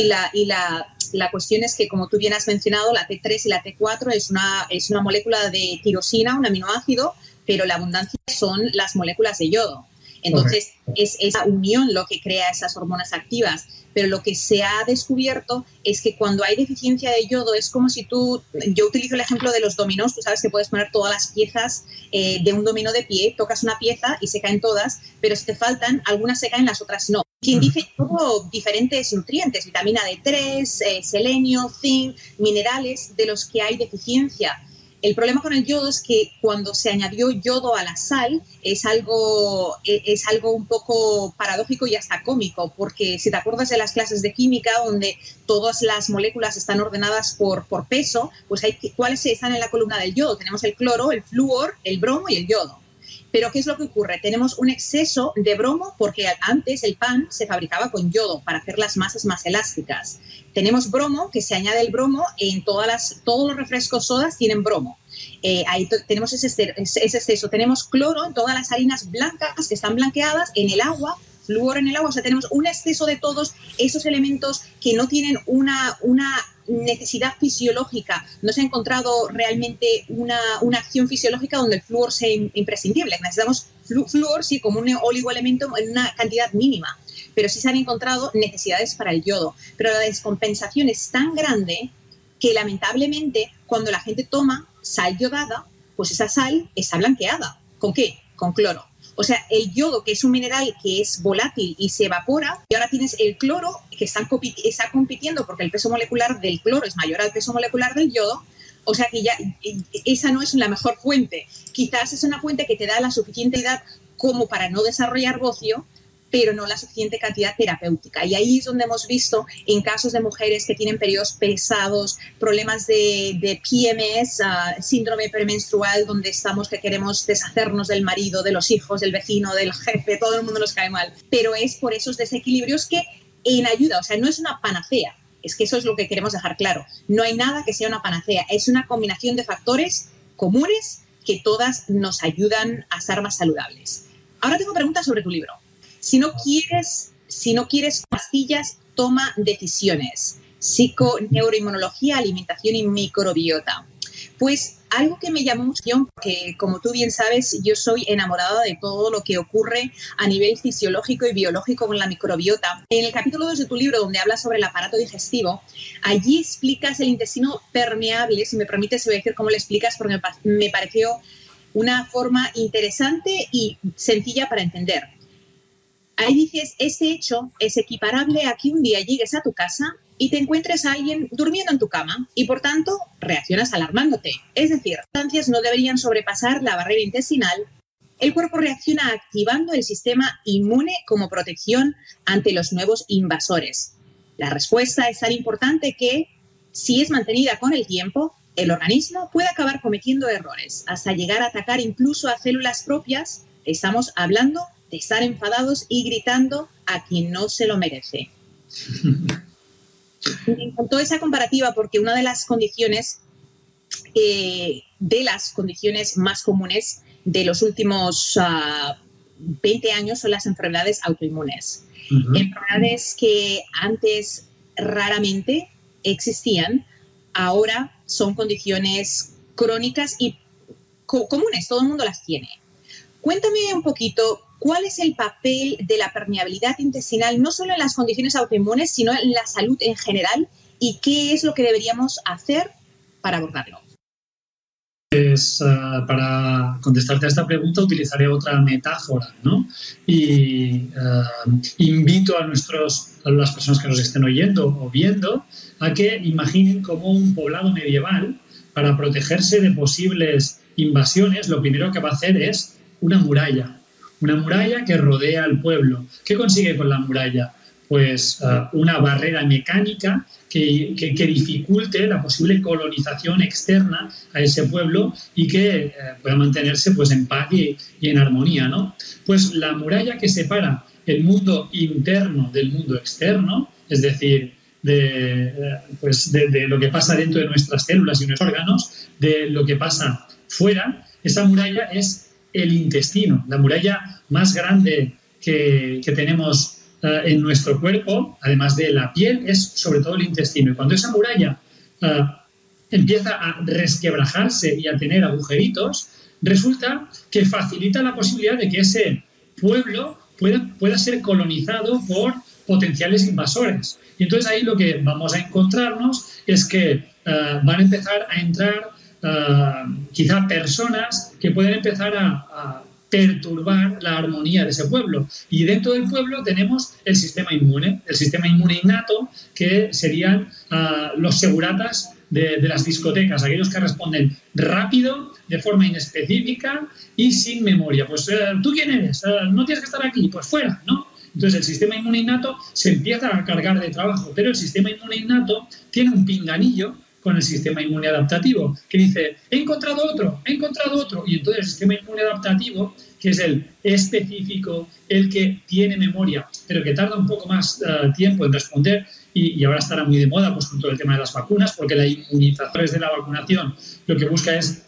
Y la, y la la cuestión es que, como tú bien has mencionado, la T3 y la T4 es una, es una molécula de tirosina, un aminoácido, pero la abundancia son las moléculas de yodo. Entonces, es esa unión lo que crea esas hormonas activas. Pero lo que se ha descubierto es que cuando hay deficiencia de yodo es como si tú, yo utilizo el ejemplo de los dominós, tú sabes que puedes poner todas las piezas eh, de un dominó de pie, tocas una pieza y se caen todas, pero si te faltan, algunas se caen, las otras no. Quien dice todo diferentes nutrientes, vitamina D3, eh, selenio, zinc, minerales de los que hay deficiencia. El problema con el yodo es que cuando se añadió yodo a la sal es algo, e, es algo un poco paradójico y hasta cómico, porque si te acuerdas de las clases de química donde todas las moléculas están ordenadas por, por peso, pues hay, ¿cuáles están en la columna del yodo? Tenemos el cloro, el flúor, el bromo y el yodo. Pero ¿qué es lo que ocurre? Tenemos un exceso de bromo porque antes el pan se fabricaba con yodo para hacer las masas más elásticas. Tenemos bromo, que se añade el bromo en todas las, todos los refrescos sodas tienen bromo. Eh, ahí tenemos ese, ese exceso. Tenemos cloro en todas las harinas blancas que están blanqueadas, en el agua, flúor en el agua. O sea, tenemos un exceso de todos esos elementos que no tienen una, una necesidad fisiológica. No se ha encontrado realmente una, una acción fisiológica donde el flúor sea imprescindible. Necesitamos flúor, sí, como un oligoelemento en una cantidad mínima, pero sí se han encontrado necesidades para el yodo. Pero la descompensación es tan grande que lamentablemente cuando la gente toma sal yodada, pues esa sal está blanqueada. ¿Con qué? Con cloro. O sea, el yodo, que es un mineral que es volátil y se evapora, y ahora tienes el cloro que está compitiendo porque el peso molecular del cloro es mayor al peso molecular del yodo, o sea que ya esa no es la mejor fuente. Quizás es una fuente que te da la suficiente edad como para no desarrollar bocio, pero no la suficiente cantidad terapéutica. Y ahí es donde hemos visto en casos de mujeres que tienen periodos pesados, problemas de, PMS, ah, síndrome premenstrual, donde estamos que queremos deshacernos del marido, de los hijos, del vecino, del jefe, todo el mundo nos cae mal. Pero es por esos desequilibrios que en ayuda, o sea, no es una panacea. Es que eso es lo que queremos dejar claro. No hay nada que sea una panacea. Es una combinación de factores comunes que todas nos ayudan a estar más saludables. Ahora tengo preguntas sobre tu libro. Si no quieres, si no quieres pastillas, toma decisiones. Psico, neuroinmunología, alimentación y microbiota. Pues algo que me llamó mucho, porque como tú bien sabes, yo soy enamorada de todo lo que ocurre a nivel fisiológico y biológico con la microbiota. En el capítulo 2 de tu libro, donde hablas sobre el aparato digestivo, allí explicas el intestino permeable, si me permites, voy a decir cómo lo explicas, porque me pareció una forma interesante y sencilla para entender. Ahí dices, ese hecho es equiparable a que un día llegues a tu casa y te encuentres a alguien durmiendo en tu cama y por tanto reaccionas alarmándote. Es decir, las sustancias no deberían sobrepasar la barrera intestinal el cuerpo reacciona activando el sistema inmune como protección ante los nuevos invasores. La respuesta es tan importante que, si es mantenida con el tiempo, el organismo puede acabar cometiendo errores hasta llegar a atacar incluso a células propias. Estamos hablando de estar enfadados y gritando a quien no se lo merece. Me encantó esa comparativa porque una de las condiciones, eh, de las condiciones más comunes de los últimos 20 ah, años son las enfermedades autoinmunes. Enfermedades que antes raramente existían, ahora son condiciones crónicas y comunes, todo el mundo las tiene. Cuéntame un poquito cuál es el papel de la permeabilidad intestinal, no solo en las condiciones autoinmunes, sino en la salud en general, y qué es lo que deberíamos hacer para abordarlo. Pues, uh, para contestarte a esta pregunta utilizaré otra metáfora, ¿no? Y uh, invito a, nuestros, a las personas que nos estén oyendo o viendo a que imaginen como un poblado medieval, para protegerse de posibles invasiones, lo primero que va a hacer es una muralla, una muralla que rodea al pueblo. ¿Qué consigue con la muralla? Pues uh, una barrera mecánica que, dificulte la posible colonización externa a ese pueblo y que eh, pueda mantenerse pues, en paz y, en armonía. ¿no? Pues la muralla que separa el mundo interno del mundo externo, es decir, de, eh, pues de, lo que pasa dentro de nuestras células y nuestros órganos, de lo que pasa fuera, esa muralla es el intestino, la muralla más grande que, que tenemos eh, en nuestro cuerpo, además de la piel, es sobre todo el intestino. Y cuando esa muralla eh, empieza a resquebrajarse y a tener agujeritos, resulta que facilita la posibilidad de que ese pueblo pueda, pueda ser colonizado por potenciales invasores. Y entonces ahí lo que vamos a encontrarnos es que eh, van a empezar a entrar quizá personas que pueden empezar a perturbar la armonía de ese pueblo. Y dentro del pueblo tenemos el sistema inmune, el sistema inmune innato, que serían ah, los seguratas de, las discotecas, aquellos que responden rápido, de forma inespecífica y sin memoria. Pues, eh, ¿tú quién eres? Eh, no tienes que estar aquí, pues fuera, ¿no? Entonces el sistema inmune innato se empieza a cargar de trabajo, pero el sistema inmune innato tiene un pinganillo con el sistema inmune adaptativo, que dice, he encontrado otro, he encontrado otro. Y entonces el sistema inmune adaptativo, que es el específico, el que tiene memoria, pero que tarda un poco más eh, tiempo en responder, y, ahora estará muy de moda pues, con todo el tema de las vacunas, porque la inmunización de la vacunación lo que busca es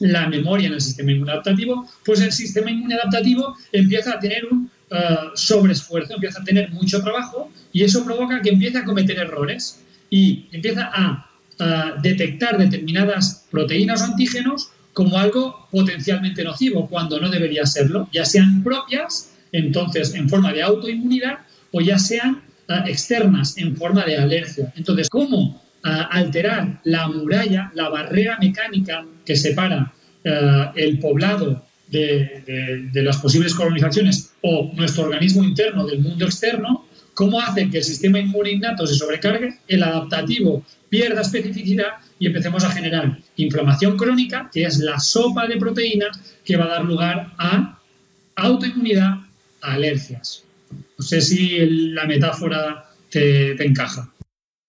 la memoria en el sistema inmune adaptativo, pues el sistema inmune adaptativo empieza a tener un uh, sobreesfuerzo, empieza a tener mucho trabajo, y eso provoca que empiece a cometer errores y empieza a detectar determinadas proteínas o antígenos como algo potencialmente nocivo, cuando no debería serlo, ya sean propias, entonces en forma de autoinmunidad, o ya sean ah, externas, en forma de alergia. Entonces, ¿cómo ah, alterar la muralla, la barrera mecánica que separa ah, el poblado de, de, las posibles colonizaciones o nuestro organismo interno del mundo externo? ¿Cómo hace que el sistema inmune innato se sobrecargue, el adaptativo pierda especificidad y empecemos a generar inflamación crónica, que es la sopa de proteínas que va a dar lugar a autoinmunidad, a alergias. No sé si la metáfora te, encaja.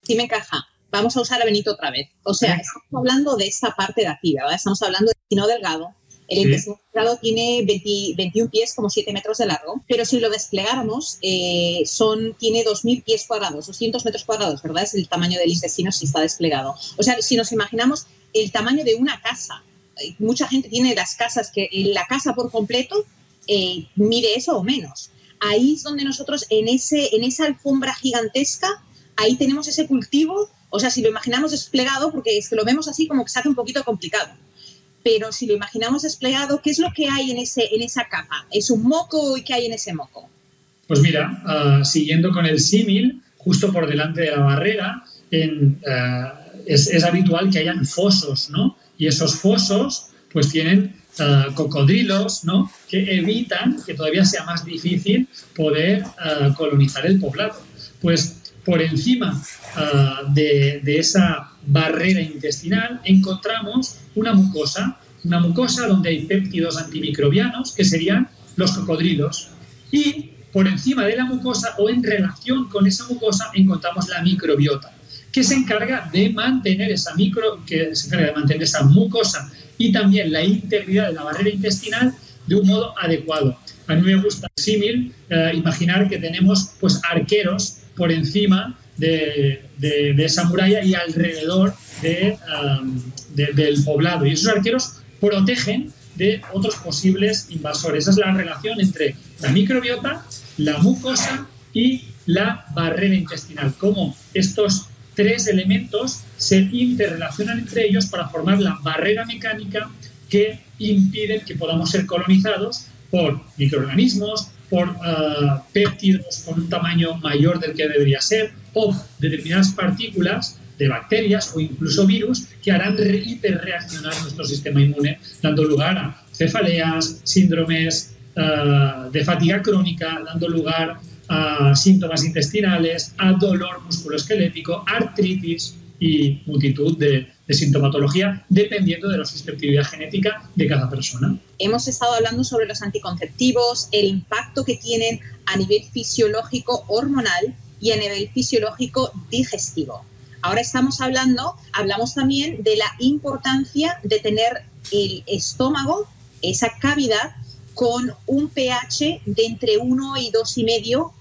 Sí me encaja. Vamos a usar a Benito otra vez. O sea, estamos hablando de esta parte de aquí, ¿verdad? Estamos hablando de intestino delgado, el delgado tiene 21 pies, como 7 metros de largo, pero si lo desplegáramos, eh, son, tiene 2.000 pies cuadrados, 200 metros cuadrados, ¿verdad? Es el tamaño del intestino si está desplegado. O sea, si nos imaginamos el tamaño de una casa, eh, mucha gente tiene las casas que la casa por completo eh, mide eso o menos. Ahí es donde nosotros, en, ese, en esa alfombra gigantesca, ahí tenemos ese cultivo. O sea, si lo imaginamos desplegado, porque es que lo vemos así como que se hace un poquito complicado pero si lo imaginamos desplegado, ¿qué es lo que hay en, ese, en esa capa? ¿Es un moco y qué hay en ese moco? Pues mira, ah, siguiendo con el símil, justo por delante de la barrera, ah, es, habitual que hayan fosos, ¿no? Y esos fosos pues tienen ah, cocodrilos, ¿no? Que evitan que todavía sea más difícil poder colonizar el poblado. Pues por encima de, de esa barrera intestinal encontramos una mucosa una mucosa donde hay péptidos antimicrobianos, que serían los cocodrilos. Y por encima de la mucosa o en relación con esa mucosa encontramos la microbiota, que se encarga de mantener esa micro, que se encarga de mantener esa mucosa y también la integridad de la barrera intestinal de un modo adecuado. A mí me gusta símil eh, imaginar que tenemos pues arqueros por encima de, esa muralla y alrededor del poblado. Y esos arqueros protegen de otros posibles invasores. Esa es la relación entre la microbiota, la mucosa y la barrera intestinal. Cómo estos tres elementos se interrelacionan entre ellos para formar la barrera mecánica que impide que podamos ser colonizados por microorganismos, por uh, péptidos con un tamaño mayor del que debería ser, o determinadas partículas de bacterias o incluso virus que harán hiperreaccionar nuestro sistema inmune, dando lugar a cefaleas, síndromes uh, de fatiga crónica, dando lugar a síntomas intestinales, a dolor musculoesquelético, artritis y multitud de, de sintomatología dependiendo de la susceptibilidad genética de cada persona. Hemos estado hablando sobre los anticonceptivos, el impacto que tienen a nivel fisiológico hormonal y a nivel fisiológico digestivo. Ahora estamos hablando, hablamos también de la importancia de tener el estómago, esa cavidad, con un pH de entre 1 y 2,5,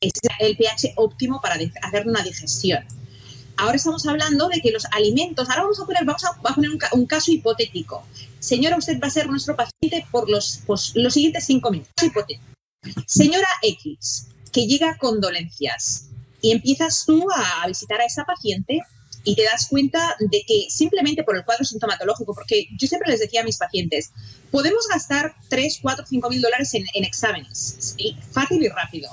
es el pH óptimo para hacer una digestión. Ahora estamos hablando de que los alimentos, ahora vamos a poner, vamos a, poner un, caso hipotético. Señora, usted va a ser nuestro paciente por los, pues, los siguientes cinco minutos. Hipotético. Señora X, que llega con dolencias y empiezas tú a visitar a esa paciente y te das cuenta de que simplemente por el cuadro sintomatológico, porque yo siempre les decía a mis pacientes, podemos gastar 3, 4, 5 mil dólares en, en exámenes, fácil y rápido.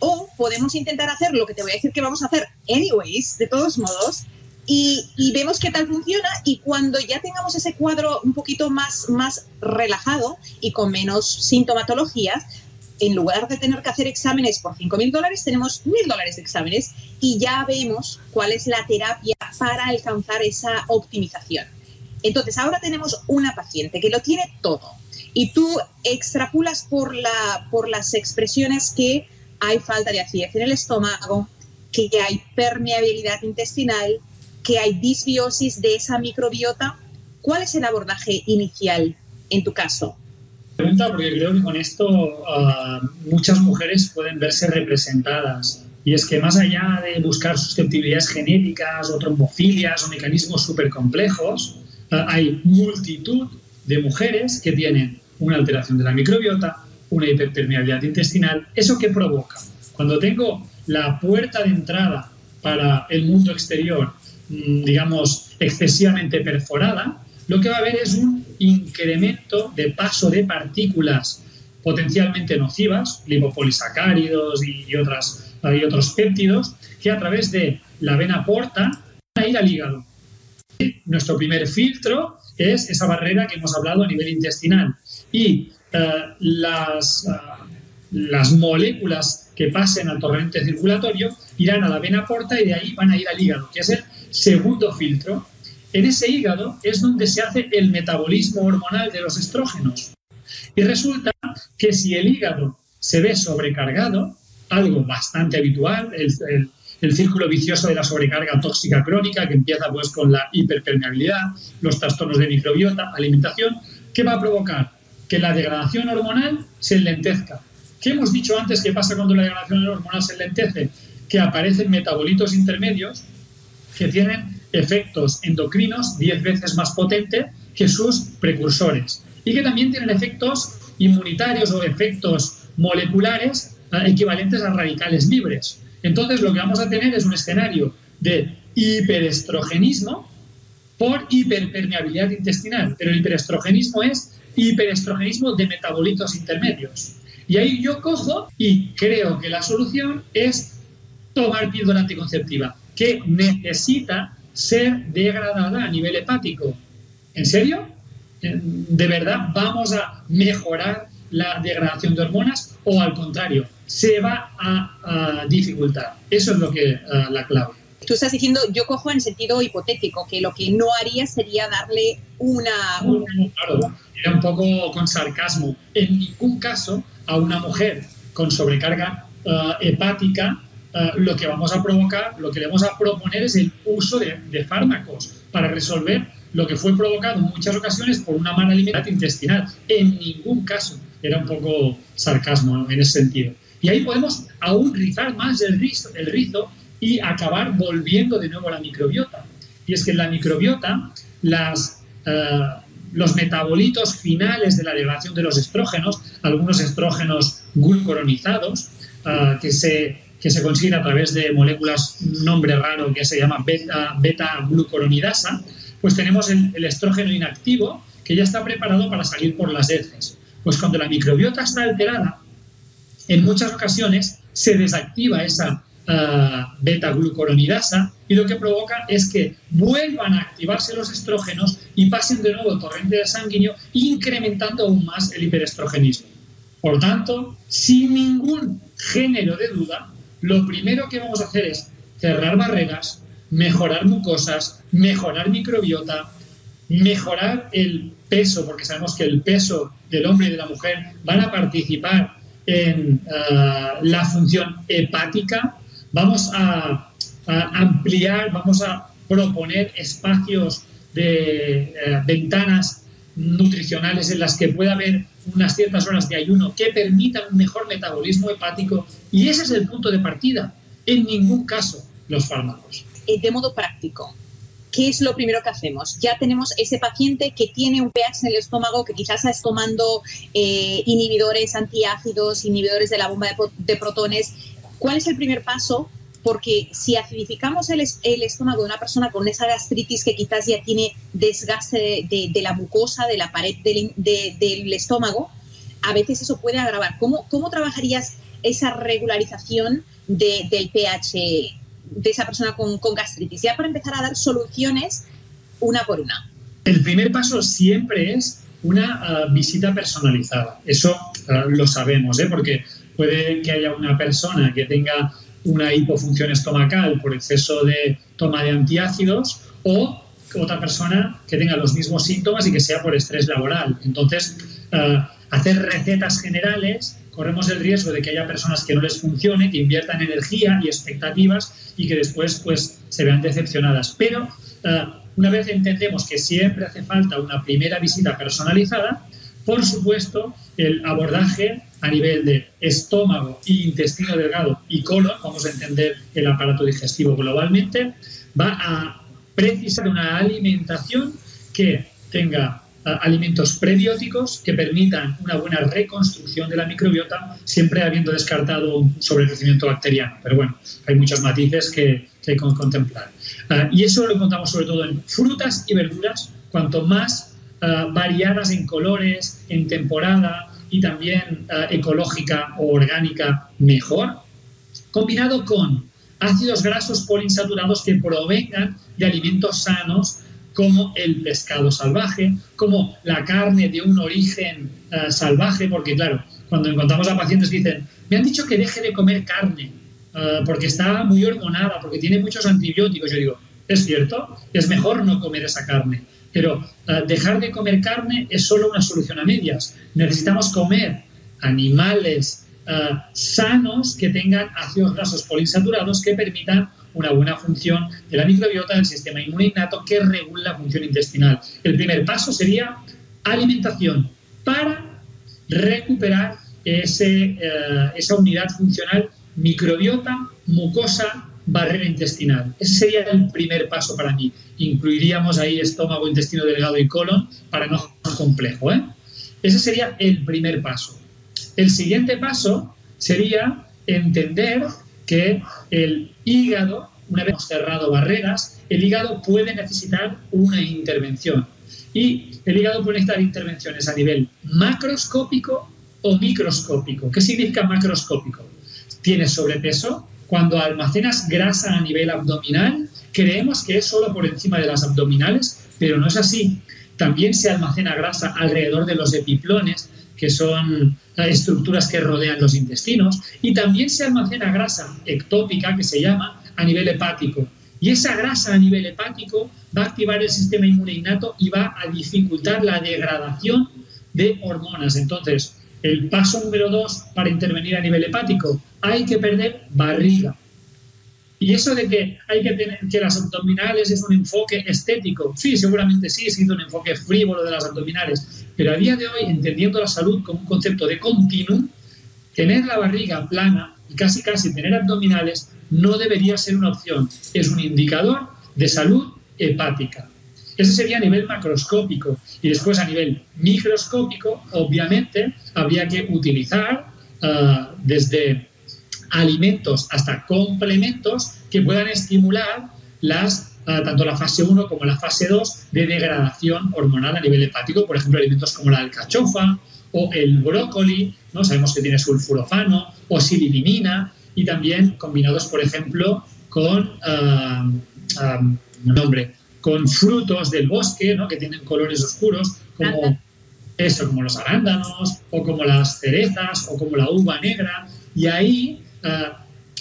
O podemos intentar hacer lo que te voy a decir que vamos a hacer anyways, de todos modos, y, vemos qué tal funciona y cuando ya tengamos ese cuadro un poquito más, más relajado y con menos sintomatologías, en lugar de tener que hacer exámenes por 5 mil dólares, tenemos mil dólares de exámenes y ya vemos cuál es la terapia para alcanzar esa optimización. Entonces, ahora tenemos una paciente que lo tiene todo y tú extrapulas por, la, por las expresiones que hay falta de acidez en el estómago, que hay permeabilidad intestinal, que hay disbiosis de esa microbiota. ¿Cuál es el abordaje inicial en tu caso? Pregunta porque creo que con esto ah, muchas mujeres pueden verse representadas. Y es que más allá de buscar susceptibilidades genéticas o trombofilias o mecanismos súper complejos, ah, hay multitud de mujeres que tienen una alteración de la microbiota, una hiperpermeabilidad intestinal. ¿Eso qué provoca? Cuando tengo la puerta de entrada para el mundo exterior, mm, digamos, excesivamente perforada, lo que va a haber es un incremento de paso de partículas potencialmente nocivas, lipopolisacáridos y, otras, y otros péptidos, que a través de la vena porta van a ir al hígado. Nuestro primer filtro es esa barrera que hemos hablado a nivel intestinal. Y eh, las, eh, las moléculas que pasen al torrente circulatorio irán a la vena porta y de ahí van a ir al hígado, que es el segundo filtro. En ese hígado es donde se hace el metabolismo hormonal de los estrógenos. Y resulta que si el hígado se ve sobrecargado, algo bastante habitual, el, círculo vicioso de la sobrecarga tóxica crónica, que empieza pues con la hiperpermeabilidad, los trastornos de microbiota, alimentación, ¿qué va a provocar? que la degradación hormonal se enlentezca. ¿Qué hemos dicho antes que pasa cuando la degradación hormonal se enlentece? Que aparecen metabolitos intermedios que tienen efectos endocrinos 10 veces más potentes que sus precursores y que también tienen efectos inmunitarios o efectos moleculares eh, equivalentes a radicales libres. Entonces lo que vamos a tener es un escenario de hiperestrogenismo por hiperpermeabilidad intestinal, pero el hiperestrogenismo es hiperestrogenismo de metabolitos intermedios. Y ahí yo cojo y creo que la solución es tomar píldora anticonceptiva, que necesita ser degradada a nivel hepático. ¿En serio? ¿De verdad vamos a mejorar la degradación de hormonas o al contrario, se va a, dificultar? Eso es lo que la clave. Tú estás diciendo, yo cojo en sentido hipotético, que lo que no haría sería darle una... Claro, era un poco con sarcasmo. En ningún caso a una mujer con sobrecarga eh, hepática eh, lo que vamos a provocar, lo que le vamos a proponer es el uso de, de fármacos para resolver lo que fue provocado en muchas ocasiones por una mala alimentación intestinal. En ningún caso era un poco sarcasmo en ese sentido. Y ahí podemos aún rizar más el rizo, el rizo y acabar volviendo de nuevo a la microbiota. Y es que en la microbiota las, eh, los metabolitos finales de la degradación de los estrógenos, algunos estrógenos glucoronizados, uh, que, se, que se consiguen a través de moléculas, un nombre raro que se llama beta-glucoronidasa, beta pues tenemos el, el, estrógeno inactivo que ya está preparado para salir por las heces. Pues cuando la microbiota está alterada, en muchas ocasiones se desactiva esa uh, beta-glucoronidasa y lo que provoca es que vuelvan a activarse los estrógenos y pasen de nuevo el torrente de sanguíneo, incrementando aún más el hiperestrogenismo. Por tanto, sin ningún género de duda, lo primero que vamos a hacer es cerrar barreras, mejorar mucosas, mejorar microbiota, mejorar el peso, porque sabemos que el peso del hombre y de la mujer van a participar en uh, la función hepática, vamos a, a, ampliar, vamos a proponer espacios de uh, ventanas nutricionales en las que pueda haber unas ciertas horas de ayuno que permitan un mejor metabolismo hepático y ese es el punto de partida. En ningún caso los fármacos. Eh, de modo práctico, ¿qué es lo primero que hacemos? Ya tenemos ese paciente que tiene un pH en el estómago, que quizás está tomando eh, inhibidores antiácidos, inhibidores de la bomba de, de, protones. ¿Cuál es el primer paso? Porque si acidificamos el, estómago de una persona con esa gastritis que quizás ya tiene desgaste de, la mucosa, de la pared del, estómago, a veces eso puede agravar. ¿Cómo, cómo trabajarías esa regularización del pH de esa persona con, gastritis, ya para empezar a dar soluciones una por una. El primer paso siempre es una uh, visita personalizada. Eso uh, lo sabemos, ¿eh? porque puede que haya una persona que tenga una hipofunción estomacal por exceso de toma de antiácidos o otra persona que tenga los mismos síntomas y que sea por estrés laboral. Entonces, uh, hacer recetas generales corremos el riesgo de que haya personas que no les funcione, que inviertan energía y expectativas y que después pues, se vean decepcionadas. Pero uh, una vez entendemos que siempre hace falta una primera visita personalizada, por supuesto, el abordaje a nivel de estómago, intestino delgado y colon, vamos a entender el aparato digestivo globalmente, va a precisar una alimentación que tenga alimentos prebióticos que permitan una buena reconstrucción de la microbiota, siempre habiendo descartado un sobrecrecimiento bacteriano. Pero bueno, hay muchos matices que, que contemplar. Uh, y eso lo encontramos sobre todo en frutas y verduras, cuanto más uh, variadas en colores, en temporada y también uh, ecológica o orgánica, mejor, combinado con ácidos grasos poliinsaturados que provengan de alimentos sanos como el pescado salvaje, como la carne de un origen uh, salvaje, porque claro, cuando encontramos a pacientes que dicen, me han dicho que deje de comer carne uh, porque está muy hormonada, porque tiene muchos antibióticos, yo digo, es cierto, es mejor no comer esa carne, pero uh, dejar de comer carne es solo una solución a medias. Necesitamos comer animales sanos que tengan ácidos grasos poliinsaturados que permitan una buena función de la microbiota del sistema inmune innato que regula la función intestinal. El primer paso sería alimentación para recuperar ese, uh, esa unidad funcional microbiota, mucosa, barrera intestinal. Ese sería el primer paso para mí. Incluiríamos ahí estómago, intestino delgado y colon para no ser complejo. ¿eh? Ese sería el primer paso. El siguiente paso sería entender que el hígado, una vez cerrado barreras, el hígado puede necesitar una intervención. Y el hígado puede necesitar intervenciones a nivel macroscópico o microscópico. ¿Qué significa macroscópico? Tienes sobrepeso. Cuando almacenas grasa a nivel abdominal, creemos que es solo por encima de las abdominales, pero no es así. También se almacena grasa alrededor de los epiplones, que son estructuras que rodean los intestinos, y también se almacena grasa ectópica, que se llama, a nivel hepático. Y esa grasa a nivel hepático va a activar el sistema inmune innato y va a dificultar la degradación de hormonas. Entonces, el paso número dos para intervenir a nivel hepático, hay que perder barriga. Y eso de que hay que tener que las abdominales es un enfoque estético, sí, seguramente sí, es un enfoque frívolo de las abdominales, pero a día de hoy, entendiendo la salud como un concepto de continuum, tener la barriga plana y casi casi tener abdominales no debería ser una opción, es un indicador de salud hepática. Ese sería a nivel macroscópico. Y después a nivel microscópico, obviamente, habría que utilizar ah, desde alimentos hasta complementos que puedan estimular las, ah, tanto la fase 1 como la fase 2 de degradación hormonal a nivel hepático. Por ejemplo, alimentos como la alcachofa o el brócoli, ¿no? sabemos que tiene sulfurofano o silidimina y también combinados, por ejemplo, con, uh, nombre, con frutos del bosque, ¿no? que tienen colores oscuros, como eso, como los arándanos, o como las cerezas, o como la uva negra, y ahí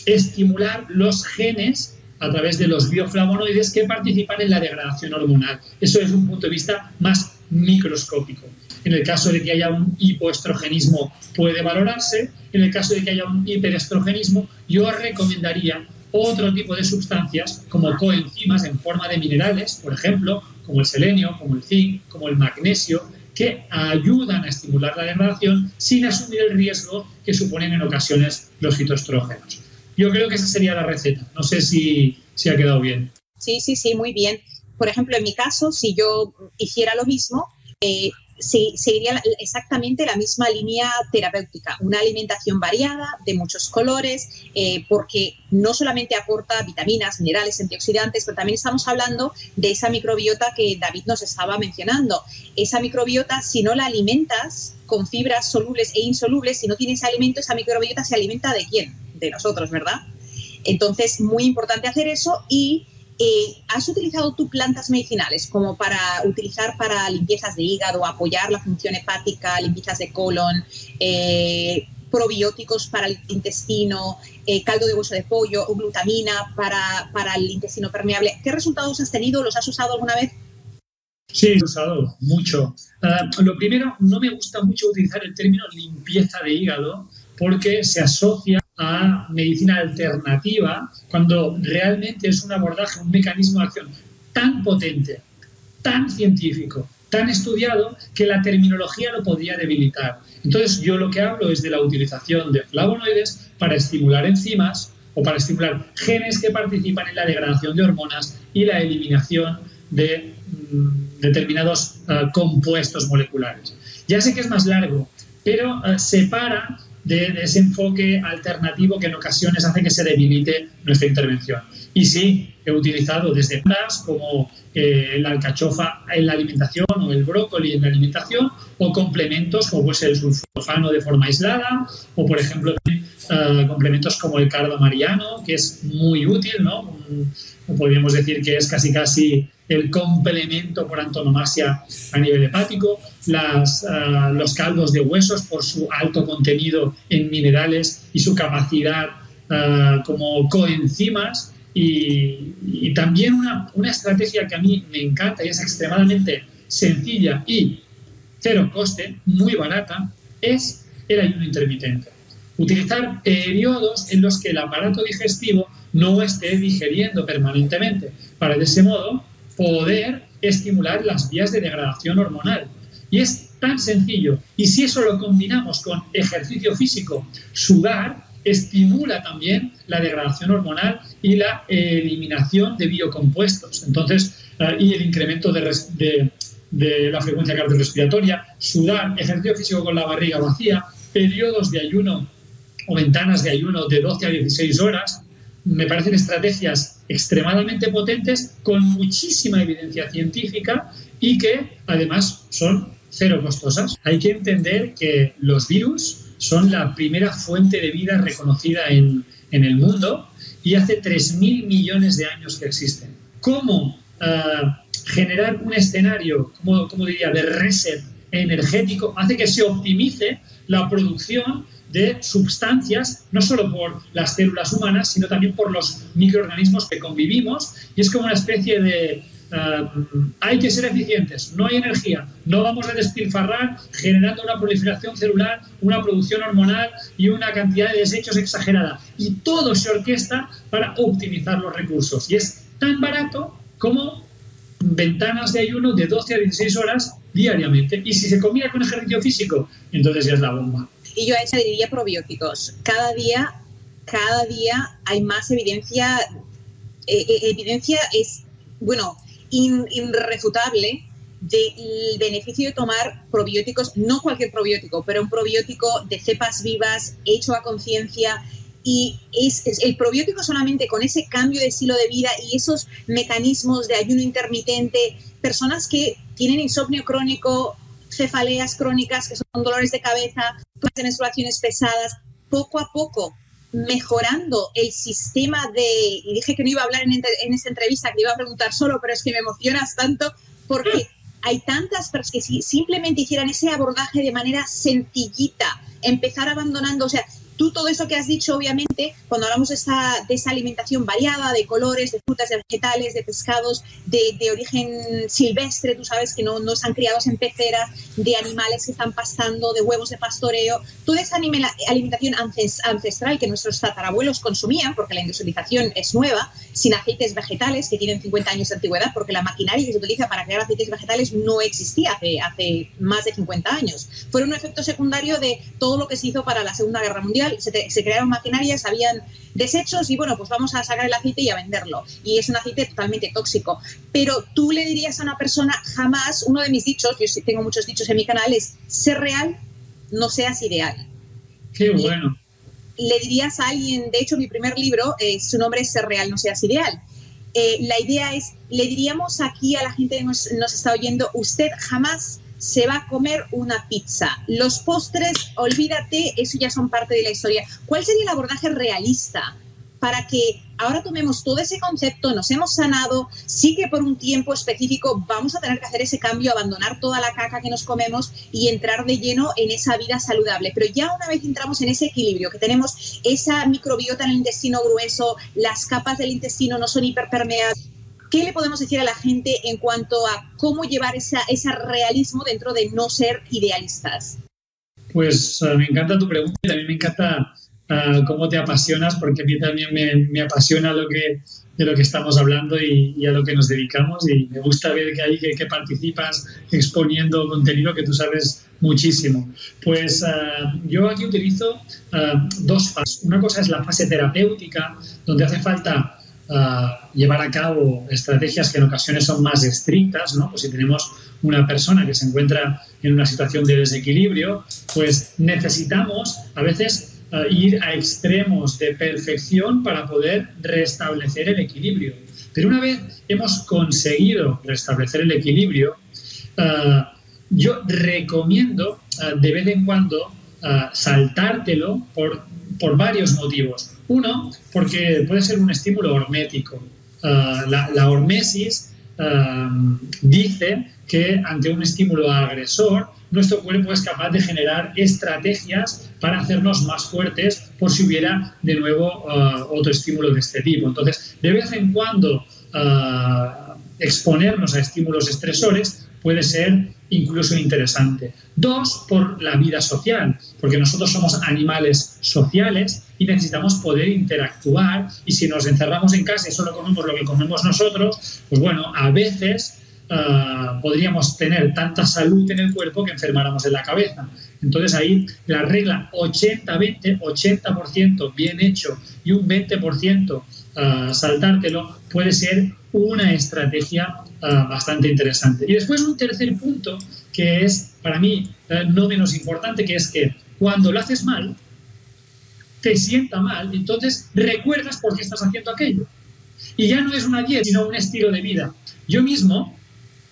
estimular los genes a través de los bioflavonoides que participan en la degradación hormonal. Eso es un punto de vista más microscópico. En el caso de que haya un hipoestrogenismo puede valorarse. En el caso de que haya un hiperestrogenismo, yo recomendaría otro tipo de sustancias como coenzimas en forma de minerales, por ejemplo, como el selenio, como el zinc, como el magnesio, que ayudan a estimular la degradación sin asumir el riesgo que suponen en ocasiones los fitoestrógenos. Yo creo que esa sería la receta. No sé si, ha quedado bien. Sí, sí, sí, muy bien. Por ejemplo, en mi caso, si yo hiciera lo mismo, eh, seguiría exactamente la misma línea terapéutica, una alimentación variada, de muchos colores, eh, porque no solamente aporta vitaminas, minerales, antioxidantes, pero también estamos hablando de esa microbiota que David nos estaba mencionando. Esa microbiota, si no la alimentas con fibras solubles e insolubles, si no tienes alimento, esa microbiota se alimenta de quién? De nosotros, ¿verdad? Entonces, muy importante hacer eso y eh, ¿Has utilizado tú plantas medicinales como para utilizar para limpiezas de hígado, apoyar la función hepática, limpiezas de colon, eh, probióticos para el intestino, eh, caldo de hueso de pollo o glutamina para, para el intestino permeable? ¿Qué resultados has tenido? ¿Los has usado alguna vez? Sí, he usado mucho. Ah, lo primero, no me gusta mucho utilizar el término limpieza de hígado porque se asocia a medicina alternativa cuando realmente es un abordaje, un mecanismo de acción tan potente, tan científico, tan estudiado que la terminología lo podría debilitar. Entonces yo lo que hablo es de la utilización de flavonoides para estimular enzimas o para estimular genes que participan en la degradación de hormonas y la eliminación de mm, determinados ah, compuestos moleculares. Ya sé que es más largo, pero uh, separa de, ese enfoque alternativo que en ocasiones hace que se debilite nuestra intervención. Y sí, he utilizado desde plantas como eh, la alcachofa en la alimentación o el brócoli en la alimentación, o complementos como puede ser el sulfano de forma aislada, o por ejemplo eh, complementos como el cardo mariano, que es muy útil, ¿no? Podríamos decir que es casi casi el complemento por antonomasia a nivel hepático, las, ah, los caldos de huesos por su alto contenido en minerales y su capacidad uh, como coenzimas y, y también una, una, estrategia que a mí me encanta y es extremadamente sencilla y cero coste, muy barata, es el ayuno intermitente. Utilizar periodos en los que el aparato digestivo no esté digeriendo permanentemente para de ese modo poder estimular las vías de degradación hormonal. Y es tan sencillo. Y si eso lo combinamos con ejercicio físico, sudar estimula también la degradación hormonal y la eliminación de biocompuestos. Entonces, eh, y el incremento de, de la frecuencia cardiorrespiratoria, sudar, ejercicio físico con la barriga vacía, periodos de ayuno o ventanas de ayuno de 12 a 16 horas, me parecen estrategias extremadamente potentes con muchísima evidencia científica y que además son cero costosas. Hay que entender que los virus son la primera fuente de vida reconocida en, en el mundo y hace 3.000 millones de años que existen. ¿Cómo uh, generar un escenario, como, como diría, de reset energético hace que se optimice la producción de sustancias, no solo por las células humanas, sino también por los microorganismos que convivimos, y es como una especie de... Eh, hay que ser eficientes, no hay energía, no vamos a despilfarrar generando una proliferación celular, una producción hormonal y una cantidad de desechos exagerada. Y todo se orquesta para optimizar los recursos. Y es tan barato como ventanas de ayuno de 12 a 16 horas diariamente. Y si se combina con ejercicio físico, entonces ya es la bomba. Y yo a eso diría probióticos. Cada día, cada día hay más evidencia. Eh, eh, evidencia es, bueno, irrefutable del beneficio de tomar probióticos, no cualquier probiótico, pero un probiótico de cepas vivas, hecho a conciencia, y es, el probiótico solamente con ese cambio de estilo de vida y esos mecanismos de ayuno intermitente, personas que tienen insomnio crónico, cefaleas crónicas, que son dolores de cabeza, menstruaciones pesadas, poco a poco mejorando el sistema de, y dije que no iba a hablar en, en esta entrevista, que iba a preguntar solo, pero es que me emocionas tanto porque hay tantas personas que si simplemente hicieran ese abordaje de manera sencillita, empezar abandonando, o sea, Tú todo eso que has dicho, obviamente, cuando hablamos de esa, alimentación variada, de colores, de frutas, de vegetales, de pescados, de, de origen silvestre, tú sabes que no, no están criados en peceras, de animales que están pastando, de huevos de pastoreo, toda esa alimentación ancestral que nuestros tatarabuelos consumían, porque la industrialización es nueva, sin aceites vegetales que tienen 50 años de antigüedad, porque la maquinaria que se utiliza para crear aceites vegetales no existía hace, hace más de 50 años. Fue un efecto secundario de todo lo que se hizo para la Segunda Guerra Mundial se, crearon maquinarias, habían desechos y bueno, pues vamos a sacar el aceite y a venderlo. Y es un aceite totalmente tóxico. Pero tú le dirías a una persona jamás, uno de mis dichos, yo tengo muchos dichos en mi canal, es ser real, no seas ideal. Qué bueno. Le dirías a alguien, de hecho mi primer libro, eh, su nombre es Ser real, no seas ideal. Eh, la idea es, le diríamos aquí a la gente que nos, nos está oyendo, usted jamás se va a comer una pizza. Los postres, olvídate, eso ya son parte de la historia. ¿Cuál sería el abordaje realista para que ahora tomemos todo ese concepto, nos hemos sanado, sí que por un tiempo específico vamos a tener que hacer ese cambio, abandonar toda la caca que nos comemos y entrar de lleno en esa vida saludable. Pero ya una vez entramos en ese equilibrio, que tenemos esa microbiota en el intestino grueso, las capas del intestino no son hiperpermeables, ¿Qué le podemos decir a la gente en cuanto a cómo llevar ese realismo dentro de no ser idealistas? Pues uh, me encanta tu pregunta y también me encanta uh, cómo te apasionas, porque a mí también me, apasiona lo que, de lo que estamos hablando y, a lo que nos dedicamos y me gusta ver que ahí que, participas exponiendo contenido que tú sabes muchísimo. Pues uh, yo aquí utilizo dos fases. Una cosa es la fase terapéutica, donde hace falta llevar a cabo estrategias que en ocasiones son más estrictas, ¿no? Pues si tenemos una persona que se encuentra en una situación de desequilibrio, pues necesitamos a veces eh, ir a extremos de perfección para poder restablecer el equilibrio. Pero una vez hemos conseguido restablecer el equilibrio, eh, yo recomiendo eh, de vez en cuando saltártelo por, por varios motivos. Uno, porque puede ser un estímulo hormético. Ah, la, hormesis ah, dice que ante un estímulo agresor, nuestro cuerpo es capaz de generar estrategias para hacernos más fuertes por si hubiera de nuevo ah, otro estímulo de este tipo. Entonces, de vez en cuando exponernos a estímulos estresores puede ser incluso interesante. Dos, por la vida social, porque nosotros somos animales sociales necesitamos poder interactuar y si nos encerramos en casa y solo comemos lo que comemos nosotros, pues bueno, a veces uh, podríamos tener tanta salud en el cuerpo que enfermáramos en la cabeza. Entonces ahí la regla 80-20, 80%, bien hecho y un 20% uh, saltártelo puede ser una estrategia uh, bastante interesante. Y después un tercer punto que es para mí no menos importante, que es que cuando lo haces mal, te sienta mal, entonces recuerdas por qué estás haciendo aquello. Y ya no es una dieta, sino un estilo de vida. Yo mismo,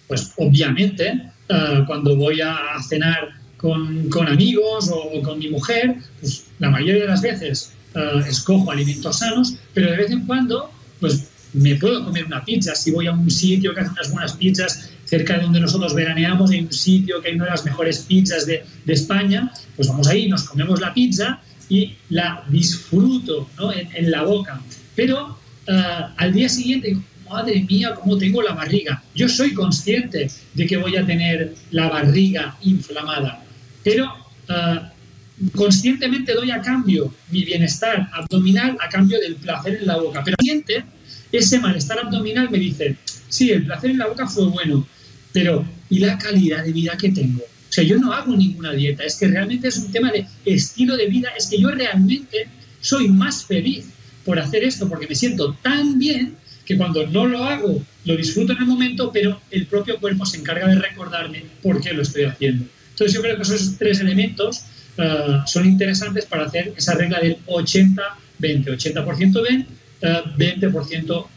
pues obviamente, uh, cuando voy a cenar con, con amigos o, con mi mujer, pues la mayoría de las veces uh, escojo alimentos sanos, pero de vez en cuando, pues me puedo comer una pizza. Si voy a un sitio que hace unas buenas pizzas cerca de donde nosotros veraneamos, en un sitio que hay una de las mejores pizzas de, de España, pues vamos ahí, nos comemos la pizza y la disfruto en, la boca. Pero eh, al día siguiente, madre mía, cómo tengo la barriga. Yo soy consciente de que voy a tener la barriga inflamada, pero eh, conscientemente doy a cambio mi bienestar abdominal a cambio del placer en la boca. Pero siente ese malestar abdominal me dice, sí, el placer en la boca fue bueno, pero ¿y la calidad de vida que tengo? O sea, yo no hago ninguna dieta, es que realmente es un tema de estilo de vida, es que yo realmente soy más feliz por hacer esto, porque me siento tan bien que cuando no lo hago, lo disfruto en el momento, pero el propio cuerpo se encarga de recordarme por qué lo estoy haciendo. Entonces yo creo que esos tres elementos eh, son interesantes para hacer esa regla del 80-20. 80%, ven, 20%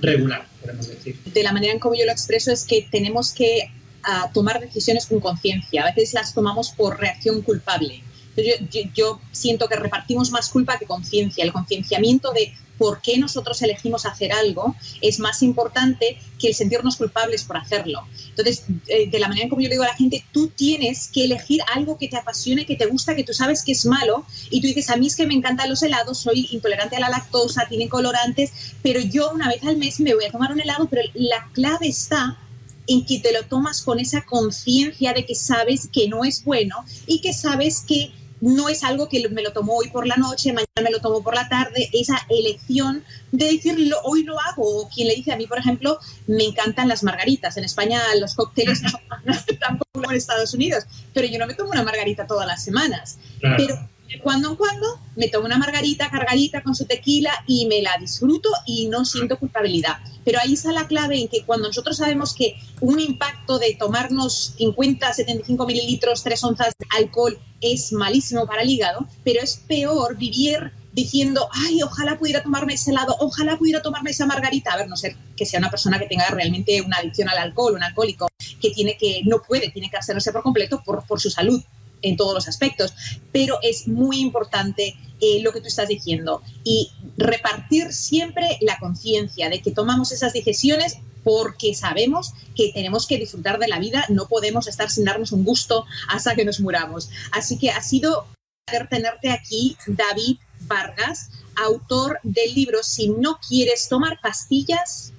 regular, podemos decir. De la manera en como yo lo expreso es que tenemos que ah, tomar decisiones con conciencia. A veces las tomamos por reacción culpable. Yo, yo, siento que repartimos más culpa que conciencia. El concienciamiento de por qué nosotros elegimos hacer algo es más importante que el sentirnos culpables por hacerlo. Entonces, eh, de la manera en como yo le digo a la gente, tú tienes que elegir algo que te apasione, que te gusta, que tú sabes que es malo, y tú dices, a mí es que me encantan los helados, soy intolerante a la lactosa, tienen colorantes, pero yo una vez al mes me voy a tomar un helado, pero la clave está en que te lo tomas con esa conciencia de que sabes que no es bueno y que sabes que no es algo que me lo tomo hoy por la noche, mañana me lo tomo por la tarde, esa elección de decirlo, hoy lo hago. O quien le dice a mí, por ejemplo, me encantan las margaritas. En España los cócteles no son tan en Estados Unidos, pero yo no me tomo una margarita todas las semanas. Pero de cuando en cuando me tomo una margarita cargadita con su tequila y me la disfruto y no siento culpabilidad. Pero ahí está la clave en que cuando nosotros sabemos que un impacto de tomarnos 50, 75 mililitros, 3 onzas de alcohol es malísimo para el hígado, pero es peor vivir diciendo, ay, ojalá pudiera tomarme ese helado, ojalá pudiera tomarme esa margarita. A ver, no ser que sea una persona que tenga realmente una adicción al alcohol, un alcohólico, que tiene que, no puede, tiene que hacerse por completo por, por su salud en todos los aspectos, pero es muy importante eh, lo que tú estás diciendo y repartir siempre la conciencia de que tomamos esas decisiones porque sabemos que tenemos que disfrutar de la vida, no podemos estar sin darnos un gusto hasta que nos muramos. Así que ha sido tenerte aquí, David Vargas, autor del libro Si no quieres tomar pastillas,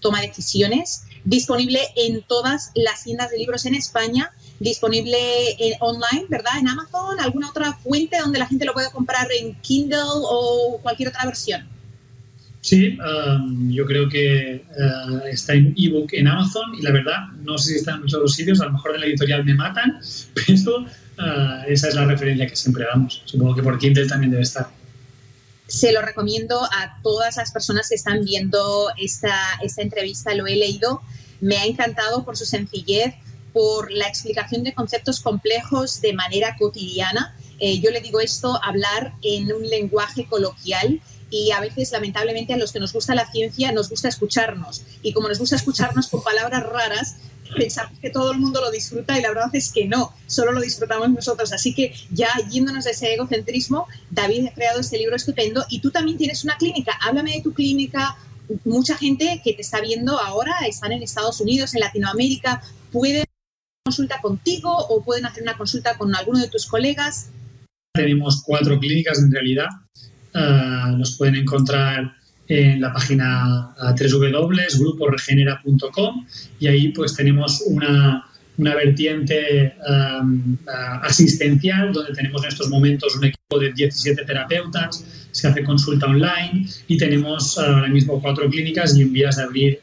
toma decisiones, disponible en todas las tiendas de libros en España disponible en, online, ¿verdad? En Amazon, alguna otra fuente donde la gente lo pueda comprar en Kindle o cualquier otra versión. Sí, um, yo creo que uh, está en ebook en Amazon y la verdad, no sé si está en muchos sitios, a lo mejor en la editorial me matan, pero uh, esa es la referencia que siempre damos. Supongo que por Kindle también debe estar. Se lo recomiendo a todas las personas que están viendo esta, esta entrevista, lo he leído, me ha encantado por su sencillez, por la explicación de conceptos complejos de manera cotidiana. Eh, yo le digo esto, hablar en un lenguaje coloquial y a veces, lamentablemente, a los que nos gusta la ciencia nos gusta escucharnos. Y como nos gusta escucharnos con palabras raras, pensamos que todo el mundo lo disfruta y la verdad es que no, solo lo disfrutamos nosotros. Así que ya yéndonos de ese egocentrismo, David ha creado este libro estupendo y tú también tienes una clínica. Háblame de tu clínica. Mucha gente que te está viendo ahora están en Estados Unidos, en Latinoamérica, pueden consulta contigo o pueden hacer una consulta con alguno de tus colegas? Tenemos cuatro clínicas en realidad. Ah, nos pueden encontrar en la página www.gruporegenera.com y ahí pues tenemos una, una vertiente ah, asistencial donde tenemos en estos momentos un equipo de 17 terapeutas, se hace consulta online y tenemos ahora mismo cuatro clínicas y en vías de abrir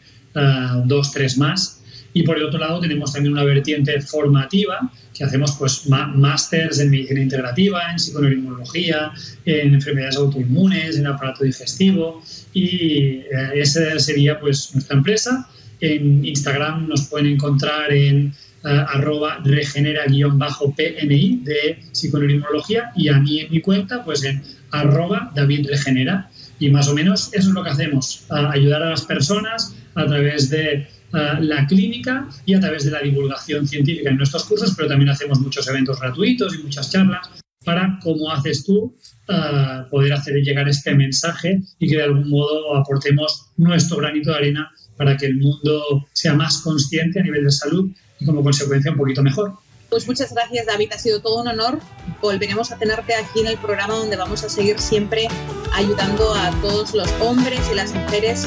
dos, tres más y por el otro lado tenemos también una vertiente formativa que hacemos pues másters en medicina integrativa, en psiconeuroinmunología, en enfermedades autoinmunes, en aparato digestivo y eh, esa sería pues nuestra empresa. En Instagram nos pueden encontrar en uh, arroba regenera-pni de psiconeuroinmunología y a mí en mi cuenta pues en arroba David Regenera. Y más o menos eso es lo que hacemos, ayudar a las personas a través de la clínica y a través de la divulgación científica en nuestros cursos, pero también hacemos muchos eventos gratuitos y muchas charlas para, como haces tú, poder hacer llegar este mensaje y que de algún modo aportemos nuestro granito de arena para que el mundo sea más consciente a nivel de salud y como consecuencia un poquito mejor. Pues muchas gracias David, ha sido todo un honor. Volveremos a tenerte aquí en el programa donde vamos a seguir siempre ayudando a todos los hombres y las mujeres